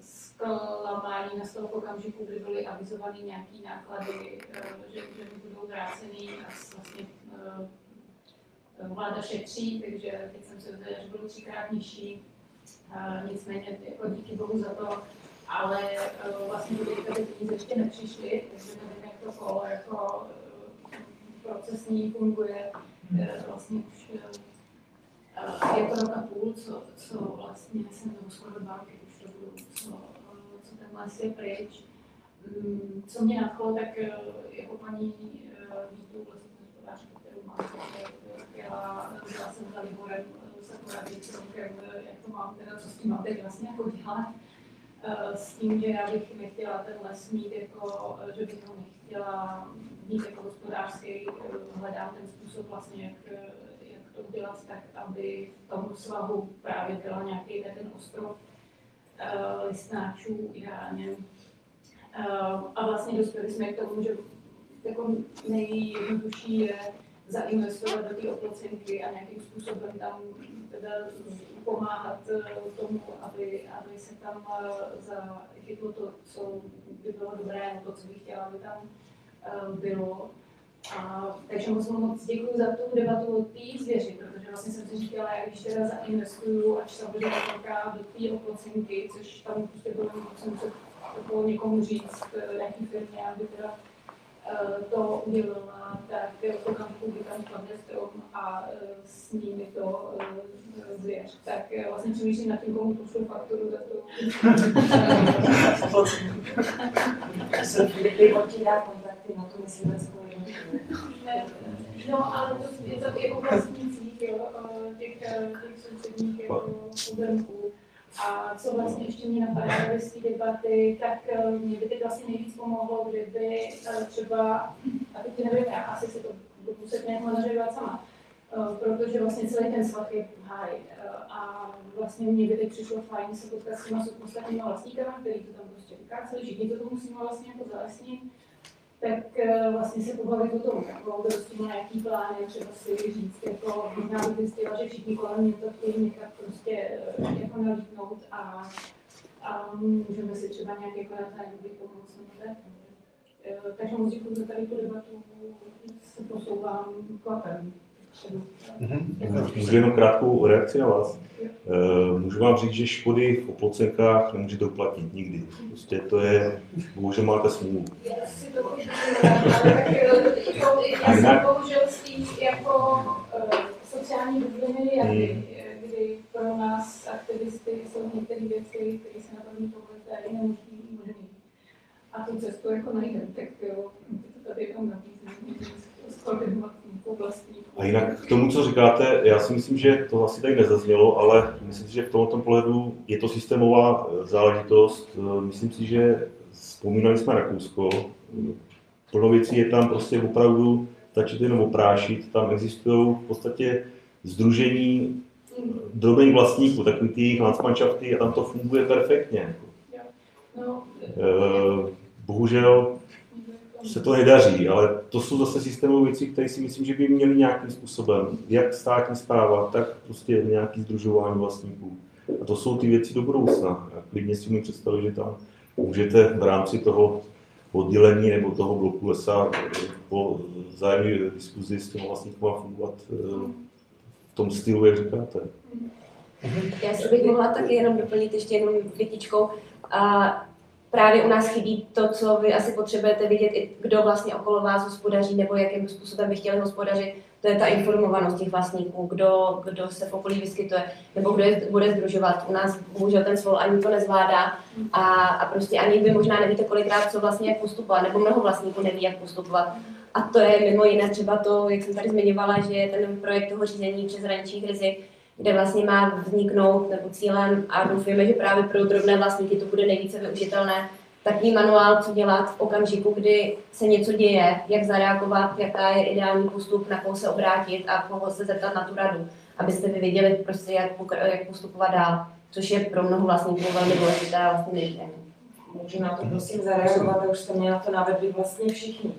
Zklamání nastalo v okamžiku, kdy byly avizovány nějaké náklady, že, že mi budou vrácený a vlastně vláda šetří, takže teď jsem se dozvěděla, že budou třikrát nižší. Nicméně jako díky bohu za to ale uh, vlastně do teďka ty peníze ještě nepřišly, takže nevím, jak to kolo jako uh, procesní funguje. Uh, vlastně už je to rok a půl, co, co vlastně jsem toho skoro dva roky už to budu, co, co ten les je pryč. Um, co mě nadchlo, tak jako paní Vítu, lesní hospodářka, kterou mám, tak já jsem za Liborem se poradit jak to mám, teda co s tím mám teď vlastně jako dělat Eh, s tím, že já bych nechtěla ten les mít jako, eh, že bych ho nechtěla mít jako hospodářský, eh, hledám ten způsob vlastně, jak, jak to udělat tak, aby v tom svahu právě byla nějaký ten ostrov listnáčů ideálně. A vlastně dospěli jsme k tomu, že jako nejjednodušší je zainvestovat do té oplocenky a nějakým způsobem tam teda pomáhat eh, tomu, aby, aby se tam eh, zachytlo to, co by bylo dobré, to, co bych chtěla, aby tam eh, bylo. A, takže moc moc děkuji za tu debatu o té zvěři, protože vlastně jsem si říkala, jak když teda zainvestuju, až bude velká do té oplocenky, což tam prostě bylo, musím se to někomu říct, nějaký firmě, aby teda to udělala, tak v okamžiku, kdy tam spadne strom a eh, s ním je to eh, zvěř. Tak vlastně přemýšlím nad tím, komu pošlu fakturu za to. Kontakty na No, ale to je to jako vlastnících, jo, těch, těch sousedních jako pozemků. A co vlastně ještě mě napadá z té debaty, tak eh, mě by teď vlastně nejvíc pomohlo, kdyby eh, třeba, a teď nevím, já asi si to budu muset nějak manažovat sama, Eh, protože vlastně celý ten svah je háj. A vlastně mě by teď přišlo fajn se potkat s těma ostatníma vlastníkama, který to tam prostě vykáceli, všichni to tu musíme vlastně jako zalesnit, tak eh, vlastně se pobavit o tom, jako kdo s tím nějaký plány, třeba si říct, jako možná bych zjistila, že všichni kolem mě to chtějí někam prostě eh, jako nalítnout a, a můžeme si třeba nějak jako navzájem pomoct. nebo tak. Eh, Takže moc děkuji za tady tu debatu, se posouvám klapem. Můžu jenom krátkou reakci na vás. Eh, Můžu vám říct, že škody v oplocenkách nemůžete uplatnit nikdy. Prostě to je, bohužel máte smůlu. Já si to eh, jako, já jsem bohužel jako eh, sociální bubliny, jak kdy, kdy pro nás aktivisty jsou některé věci, které se na první pohled dají nemožný, možný. A tu cestu jako najdeme, tak jo, to tady jenom nabízím, skoordinovat oblastní. A jinak k tomu, co říkáte, já si myslím, že to asi tady nezaznělo, ale myslím si, že v tomto pohledu je to systémová eh, záležitost. Eh, Myslím si, že vzpomínali jsme Rakousko, plno věcí je tam prostě opravdu, stačí to jenom oprášit, tam existují v podstatě združení drobných vlastníků, takový ty landsmanšafty a tam to funguje perfektně. No, Eh, Bohužel se to nedaří, ale to jsou zase systémové věci, které si myslím, že by měly nějakým způsobem, jak státní zpráva, tak prostě nějaký združování vlastníků. A to jsou ty věci do budoucna. Já klidně si umím představit, že tam můžete v rámci toho oddělení nebo toho bloku lesa po zájemné diskuzi s těmi vlastníkama fungovat eh, v tom stylu, jak říkáte. Já si bych mohla taky jenom doplnit ještě jednou větičkou. Právě u nás chybí to, co vy asi potřebujete vidět, i kdo vlastně okolo vás hospodaří, nebo jakým způsobem by chtěli hospodařit. To je ta informovanost těch vlastníků, kdo, kdo se v okolí vyskytuje, nebo kdo je bude združovat. U nás bohužel ten svol ani to nezvládá a, a prostě ani vy možná nevíte kolikrát, co vlastně jak postupovat, nebo mnoho vlastníků neví, jak postupovat. A to je mimo jiné třeba to, jak jsem tady zmiňovala, že ten projekt toho řízení přes hraničních rizik, kde vlastně má vzniknout nebo cílem a doufujeme, že právě pro drobné vlastníky to bude nejvíce využitelné, takový manuál, co dělat v okamžiku, kdy se něco děje, jak zareagovat, jaká je ideální postup, na koho se obrátit a koho se zeptat na tu radu, abyste vy věděli prostě, jak, jak postupovat dál, což je pro mnoho vlastníků velmi důležité vlastně. Můžu na to prosím zareagovat, už jste mě na to navedli vlastně všichni.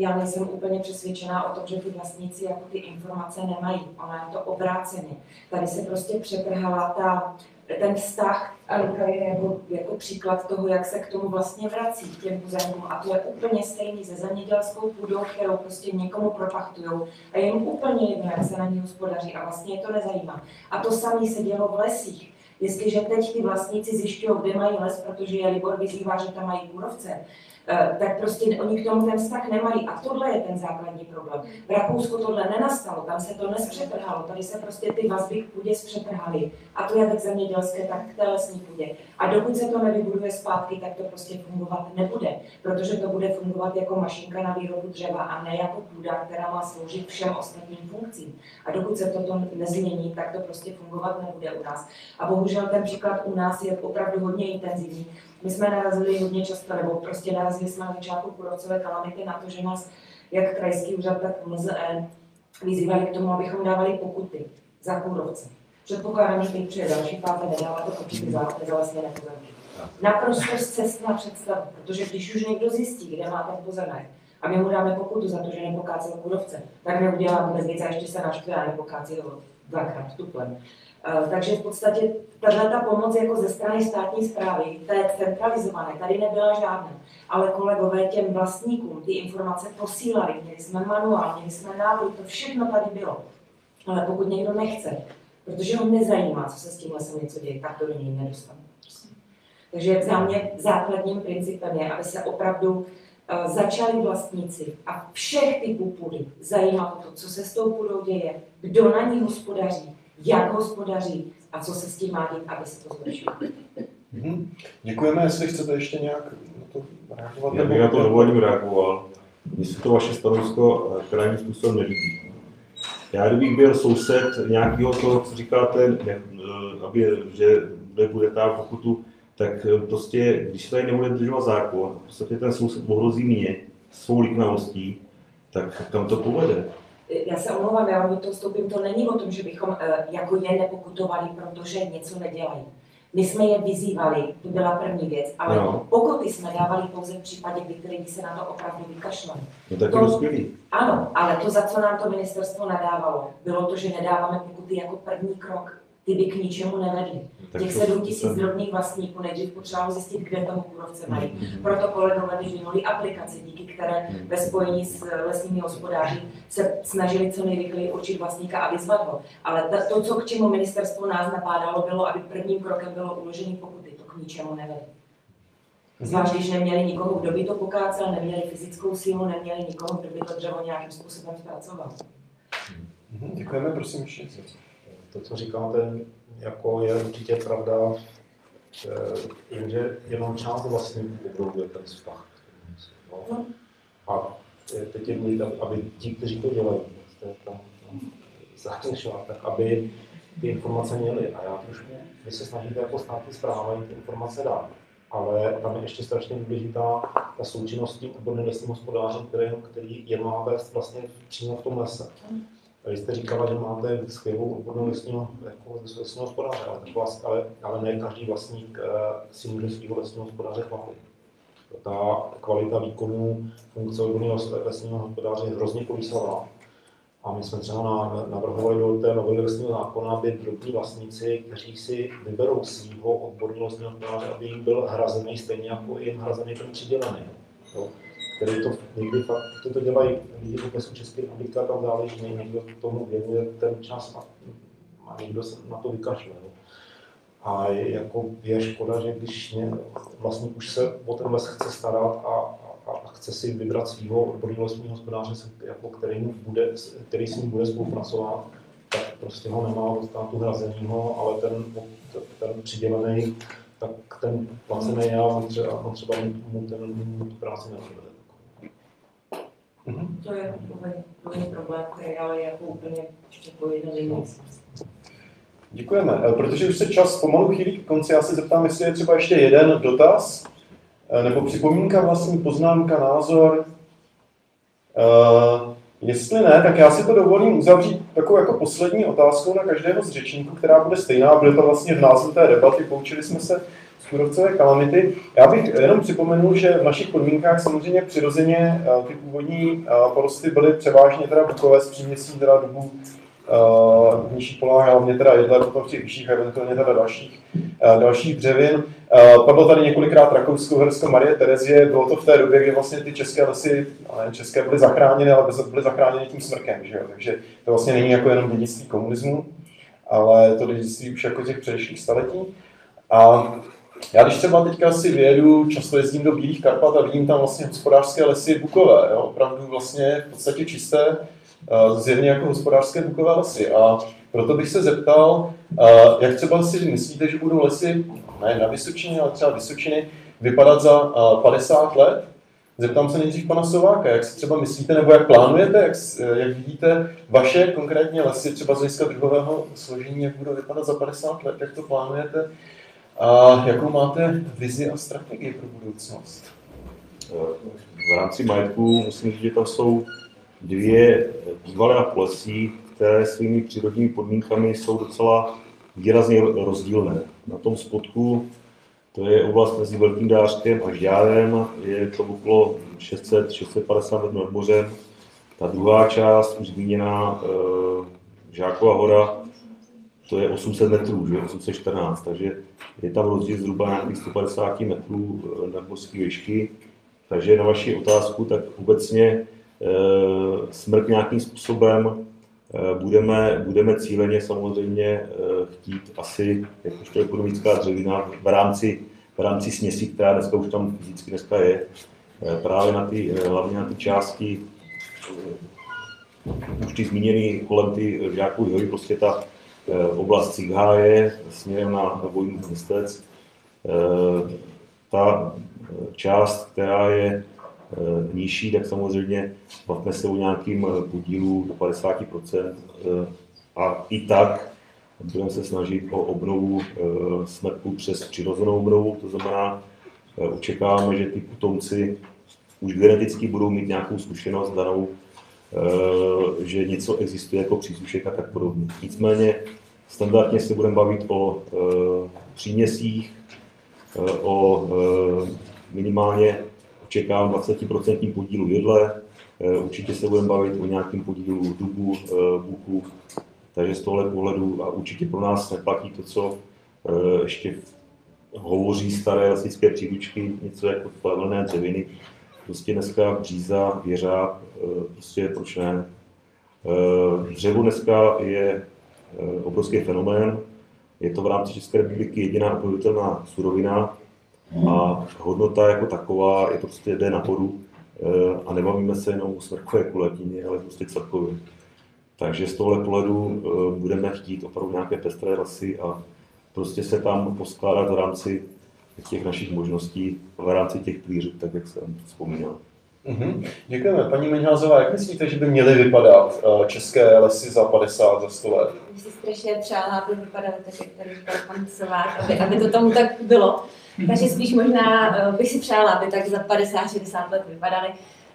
Já nejsem úplně přesvědčená o tom, že ty vlastníci jako ty informace nemají. Ono je to obráceně. Tady se prostě přetrhala ta, ten vztah, Anka je jako, jako příklad toho, jak se k tomu vlastně vrací, k těm pozemkům. A to je úplně stejný se zemědělskou půdou, kterou prostě někomu propachtujou. A je úplně jedno, jak se na ní hospodaří a vlastně je to nezajímá. A to samé se dělo v lesích. Jestliže teď ty vlastníci zjišťují, kde mají les, protože je Libor vyzývá, že tam mají kůrovce, tak prostě oni k tomu ten vztah nemají. A tohle je ten základní problém. V Rakousku tohle nenastalo, tam se to nespřetrhalo, tady se prostě ty vazby k půdě zpřetrhaly. A to jak v zemědělské, tak k té lesní půdě. A dokud se to nevybuduje zpátky, tak to prostě fungovat nebude, protože to bude fungovat jako mašinka na výrobu dřeva a ne jako půda, která má sloužit všem ostatním funkcím. A dokud se toto nezmění, tak to prostě fungovat nebude u nás. A bohužel ten příklad u nás je opravdu hodně intenzivní. My jsme narazili hodně často, nebo prostě narazili jsme na začátku kůrovcové kalamity na to, že nás jak krajský úřad, tak MZE vyzývali k tomu, abychom dávali pokuty za kůrovce. Předpokládám, že teď přijde další fáze, nedáváte pokuty za nezalesněné pozemky. Naprosto zcestná představa, protože když už někdo zjistí, kde má ten pozemek, a my mu dáme pokutu za to, že nepokácel kůrovce, tak neudělá vůbec nic a ještě se naštve a nepokácí dvakrát tuplem. Eh, Takže v podstatě tahle ta pomoc jako ze strany státní zprávy, té centralizované, tady nebyla žádná. Ale kolegové těm vlastníkům ty informace posílali, měli jsme manuál, měli jsme návod, to všechno tady bylo. Ale pokud někdo nechce, protože ho nezajímá, co se s tím lesem něco děje, tak to do něj nedostane. Takže za mě základním principem je, aby se opravdu eh, začali vlastníci a všech typů půdy zajímat to, co se s tou půdou děje, kdo na ní hospodaří, jak hospodaří a co se s tím má dít, aby se to zlepšilo. Mhm. Děkujeme, jestli chcete ještě nějak na to reagovat. Já bych na to dovolením reagoval. Mně se to vaše stanovisko eh, krajním způsobem nelíbí. Já kdybych byl soused nějakého toho, co říkáte, ne, eh, aby, že bude, bude ta pokutu, tak eh, prostě, když se tady nebude dodržovat zákon, v podstatě ten soused ohrozí mě svou liknavostí, tak kam to povede? Já se omlouvám, já vám toho vstoupím, to není o tom, že bychom eh, jako je nepokutovali, protože něco nedělají. My jsme je vyzývali, to byla první věc, ale No. pokuty jsme dávali pouze v případě, kdy který se na to opravdu vykašlali. No tak To- to. Ano, ale to, za co nám to ministerstvo nadávalo, bylo to, že nedáváme pokuty jako první krok. Ty by k ničemu nevedly. Těch to- 7 tisíc drobných vlastníků nejdřív potřebovalo zjistit, kde toho kůrovce mají. Mhm. Proto kolegové vyvinuli aplikaci, díky které ve spojení s lesními hospodáři se snažili co nejrychleji určit vlastníka a vyzvat ho. Ale to, co k čemu ministerstvo nás napádalo, bylo, aby prvním krokem bylo uložení pokuty. To k ničemu nevede. Zvlášť, když neměli nikoho, kdo by to pokácel, neměli fyzickou sílu, neměli nikoho, kdo by to dřevo nějakým způsobem zpracoval. Mhm, Děkujeme, prosím, ještě něco. To, co říkáte, jako je určitě pravda, jenže jenom část vlastníků obdobuje ten vztah. No. A teď je důležité, aby ti, kteří to dělají, jste tam tam tak aby ty informace měli. A já trošku, vy se snažíte jako státní zpráva jim ty informace dát. Ale tam je ještě strašně důležitá ta součinnost s tím odborným lesním hospodářem, který, který je má vést vlastně přímo v tom lese. Vy jste říkala, že máte skvělou odbornou lesního, jako lesního hospodáře, ale, vlast, ale, ale ne každý vlastník eh, si může svého lesního hospodáře chválit. Ta kvalita výkonu funkce odborného les- lesního hospodáře je hrozně kolísavá. A my jsme třeba na- navrhovali do té novely lesního zákona, aby drobní vlastníci, kteří si vyberou svého odborného lesního hospodáře, aby jim byl hrazený stejně jako jim hrazený ten přidělený. Jo který to někdy fakt, to, dělají lidi v Lesů České republiky a tam záleží, někdo tomu věnuje ten čas a, a někdo se na to vykašle. No. A je, jako je škoda, že když mě, vlastník už se o ten les chce starat a, a, a chce si vybrat svého odborného lesního hospodáře, jako který, mu bude, který s ním bude spolupracovat, tak prostě ho nemá od státu hrazenýho, ale ten, ten přidělený, tak ten placený já, on třeba, on třeba mu ten, mu práci neodvede. To je druhý problém, který ale je jako úplně ještě po jeden jiný. Děkujeme. Eh, Protože už se čas pomalu chýlí k konci, já se zeptám, jestli je třeba ještě jeden dotaz, eh, nebo připomínka, vlastní poznámka, názor. Uh, jestli ne, tak já si to dovolím uzavřít takovou jako poslední otázkou na každého z řečníků, která bude stejná, bude to vlastně v názvu té debaty, poučili jsme se z kůrovcové kalamity. Já bych jenom připomenul, že v našich podmínkách samozřejmě přirozeně eh, ty původní eh, porosty byly převážně teda bukové s příměsí teda dubu v nižších polohách, hlavně teda jedle, potom v těch vyšších a eventuálně teda dalších, uh, dalších dřevin. Uh, padlo tady několikrát Rakousko, Hrsko, Marie Terezie, bylo to v té době, kdy vlastně ty české lesy, ale české, byly zachráněny, ale byly zachráněny tím smrkem, že jo? takže to vlastně není jako jenom dědictví komunismu, ale to dědictví už jako těch předešlých staletí. A já když třeba teďka si vyjedu, často jezdím do Bílých Karpat a vidím tam vlastně hospodářské lesy bukové, jo? opravdu vlastně v podstatě čisté, eh, zjevně jako hospodářské bukové lesy. A proto bych se zeptal, eh, jak třeba si myslíte, že budou lesy, ne na Vysočině, ale třeba Vysočiny, vypadat za eh, 50 let? Zeptám se nejdřív pana Sováka, jak si třeba myslíte, nebo jak plánujete, jak, eh, jak vidíte vaše konkrétně lesy, třeba z hlediska druhového složení, jak budou vypadat za 50 let, jak to plánujete a jakou máte vizi a strategii pro budoucnost? V rámci majetku musím říct, že tam jsou dvě bývalé polesí, které svými přírodními podmínkami jsou docela výrazně rozdílné. Na tom spodku to je oblast mezi Velkým Dářkem a Žďárem, je to okolo 600-650 metrů nad mořem. Ta druhá část, už zmíněná eh, Žákova hora, to je 800 metrů, že? 814, takže je tam rozdíl zhruba nějakých 150 metrů eh, nadmořské výšky. Takže na vaši otázku, tak obecně smrk nějakým způsobem e, budeme, budeme cíleně samozřejmě e, chtít asi, jakožto ekonomická dřevina v rámci, v rámci směsi, která dneska už tam fyzicky dneska je, právě na ty, hlavně na ty části, už ty zmíněný kolem ty Žákovy hory, prostě ta oblast Cigháje směrem na, Vojnu městec, ta část, která je nižší, tak samozřejmě bavíme se o nějakým e, podílu do 50%. e, A i tak Budeme se snažit o obnovu smrku přes přirozenou obnovu, to znamená, očekáváme, že ty potomci už geneticky budou mít nějakou zkušenost danou, že něco existuje jako příslušek a tak podobně. Nicméně standardně se budeme bavit o příměsích, o minimálně očekávám 20% podílu jedle, určitě se budeme bavit o nějakém podílu dubu, buku, takže z tohle pohledu a určitě pro nás neplatí to, co e, ještě hovoří staré lesnické příručky, něco jako plevelné dřeviny. Prostě dneska bříza, věřa, e, prostě proč ne. Dřevo dneska je obrovský fenomén. Je to v rámci České republiky jediná obnovitelná surovina a hodnota jako taková je prostě jde nahoru a nebavíme se jenom o smrkové kulatině, ale prostě celkově. Takže z tohle pohledu eh, budeme chtít opravdu nějaké pestré lesy a prostě se tam poskládat v rámci těch našich možností, v rámci těch plířů, tak jak jsem vzpomínal. Mm-hmm. Děkujeme. Paní Menházová, jak myslíte, že by měly vypadat uh, české lesy za 50, za 100 let? Bych si strašně přála, aby vypadaly tak, jak tady říkal pan Sovák, aby, aby to tomu tak bylo. Takže spíš možná uh, bych si přála, aby tak za 50-60 let vypadaly.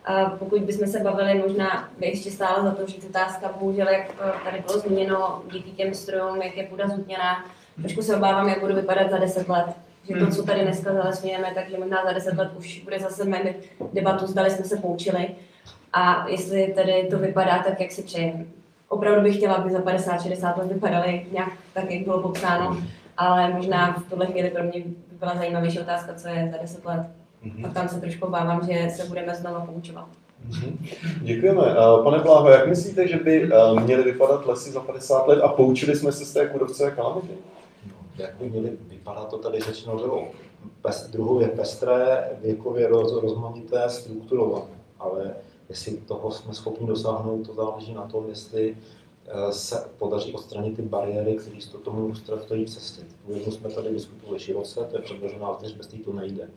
A pokud bychom se bavili, možná by ještě stále za to, že otázka, bohužel, jak eh, tady bylo zmíněno, díky těm strojům, jak je půda zutněná, trošku se obávám, jak budu vypadat za 10 let. Že to, co tady dneska zalesňujeme, takže možná za 10 let už bude zase mít debatu, zdali jsme se poučili. A jestli tedy to vypadá tak, jak si přejeme. Opravdu bych chtěla, aby za 50-60 let vypadaly nějak tak, jak bylo popsáno, ale možná v tuhle chvíli pro mě byla zajímavější otázka, co je za 10 let. Mm-hmm. A tam se trošku obávám, že se budeme znovu poučovat. Mm-hmm. Děkujeme. Pane Bláho, jak myslíte, že by eh, měly vypadat lesy za 50 let a poučili jsme se z té kudovcové kalamity? No, jak by měly vypadat, to tady řečeno bylo. Pes, druhově pestré, věkově roz, rozmanité, strukturované. Ale jestli toho jsme schopni dosáhnout, to záleží na tom, jestli eh, se podaří odstranit ty bariéry, které to tomu stojí v cestě. Tu jednu jsme tady diskutovali široce, to je předložená věc, bez té to nejde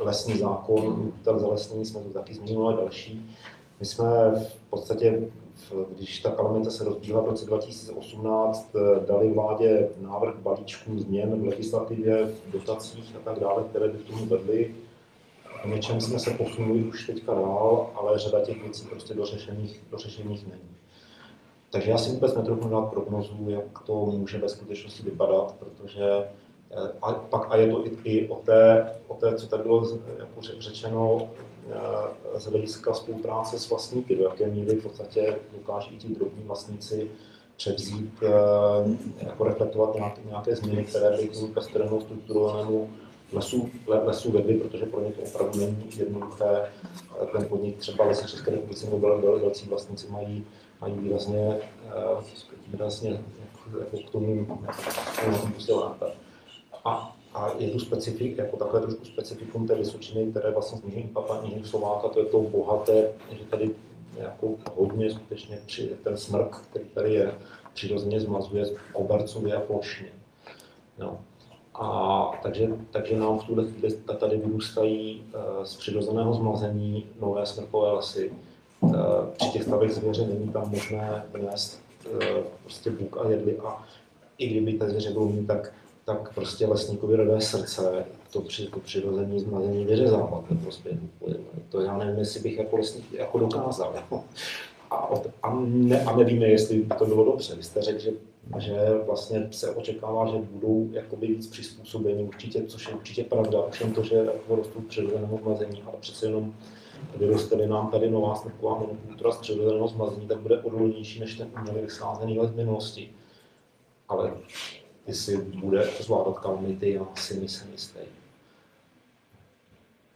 lesní zákon, ten zalesnění jsme to taky zmínili, další. My jsme v podstatě, když ta kalamita se rozbíhla v roce 2018, dali vládě návrh balíčků změn v legislativě, v dotacích a tak dále, které by k tomu vedly. O něčem jsme se posunuli už teďka dál, ale řada těch věcí prostě dořešených, dořešených není. Takže já si vůbec netrochu dát prognozu, jak to může ve skutečnosti vypadat, protože a, pak, a je to i, i o, té, o té, co tady bylo jako řečeno eh, z hlediska spolupráce s vlastníky, do jaké míry v podstatě dokáží i ti drobní vlastníci převzít, eh, jako reflektovat nějaké, nějaké změny, které by k pestrému strukturovanému lesu, lesu vedly, protože pro ně to opravdu není jednoduché. Ten podnik třeba lesy České republiky nebo velcí vlastníci mají, mají výrazně, eh, výrazně jako k tomu, k tomu. A, a je tu specifik, jako takové trošku specifikum té Vysočiny, které vlastně snížení papaní Slováka, to je to bohaté, že tady jako hodně skutečně při, ten smrk, který tady je, přirozeně zmazuje obercově a plošně. No. A takže, takže nám v tuhle chvíli tady vyrůstají uh, z přirozeného zmazení nové smrkové lesy. Uh, při těch stavech zvěře není tam možné vnést uh, prostě buk a jedli a i kdyby ta zvěře bylo mít, tak tak prostě lesníkovi rodé srdce, to, při, to přirození zmazení vyřezávat ve prospěch To já nevím, jestli bych jako lesník jako dokázal. Jako. A, a, ne, a nevíme, jestli by to bylo dobře. Vy jste řekl, že, že vlastně se očekává, že budou jakoby víc přizpůsobení, určitě, což je určitě pravda, všem to, že jako rostou přirozeného zmazení, ale přece jenom vyrostly nám tady nová smrková monokultura přirozeného zmazení, tak bude odolnější než ten umělý vysázený les v minulosti. Ale jestli bude zvládat kalamity, já si myslím jistý.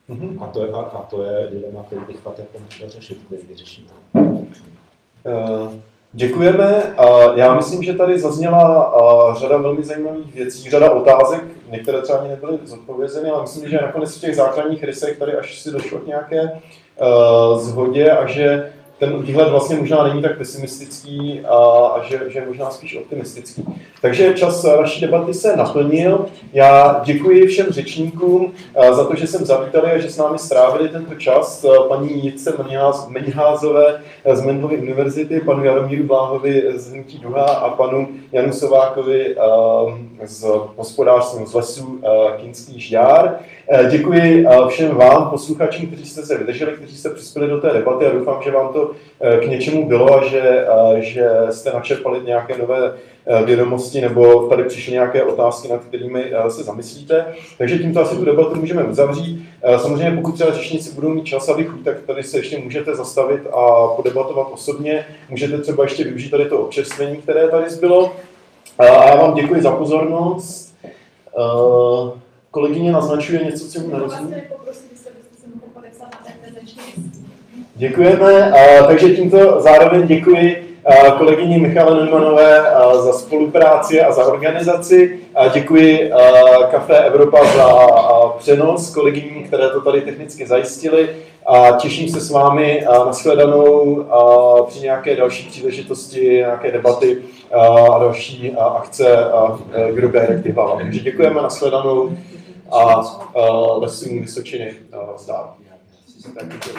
Mm-hmm. A, to je, a, a to je dilema, který bych fakt jako řešit, který vyřešíme. Uh, děkujeme. Já myslím, že tady zazněla řada velmi zajímavých věcí, řada otázek, některé třeba ani nebyly zodpovězeny, ale myslím, že nakonec v těch základních rysech tady až si došlo k nějaké zhodě a že ten výhled vlastně možná není tak pesimistický a, a že, že je možná spíš optimistický. Takže čas naší debaty se naplnil. Já děkuji všem řečníkům a, za to, že jsem zavítali a že s námi strávili tento čas. A, Paní Jice Meniházové z Mendelovy univerzity, panu Jaromíru Bláhovi z Hnutí Duha a panu Janu Sovákovi z hospodářství z lesů Kinský Žďár. Děkuji všem vám, posluchačům, kteří jste se vydrželi, kteří jste přispěli do té debaty a doufám, že vám to eh, k něčemu bylo a že, eh, že jste načerpali nějaké nové eh, vědomosti nebo tady přišly nějaké otázky, nad kterými se zamyslíte. Takže tímto asi tu debatu můžeme uzavřít. Samozřejmě pokud třeba řečníci budou mít čas a vy chuť, tak tady se ještě můžete zastavit a podebatovat osobně. Můžete třeba ještě využít tady to občerstvení, které tady zbylo. A já vám děkuji za pozornost. Kolegyně naznačuje něco, co mu nerozumím. Děkujeme, a, takže tímto zároveň děkuji kolegyni Michale Neumanové za spolupráci a za organizaci. A děkuji Café Evropa za přenos kolegyním, které to tady technicky zajistili. A těším se s vámi a nashledanou a při nějaké další příležitosti, nějaké debaty a, další akce Kdo Directive. Takže děkujeme, nashledanou a, a lesům Vysočiny zdár. Belki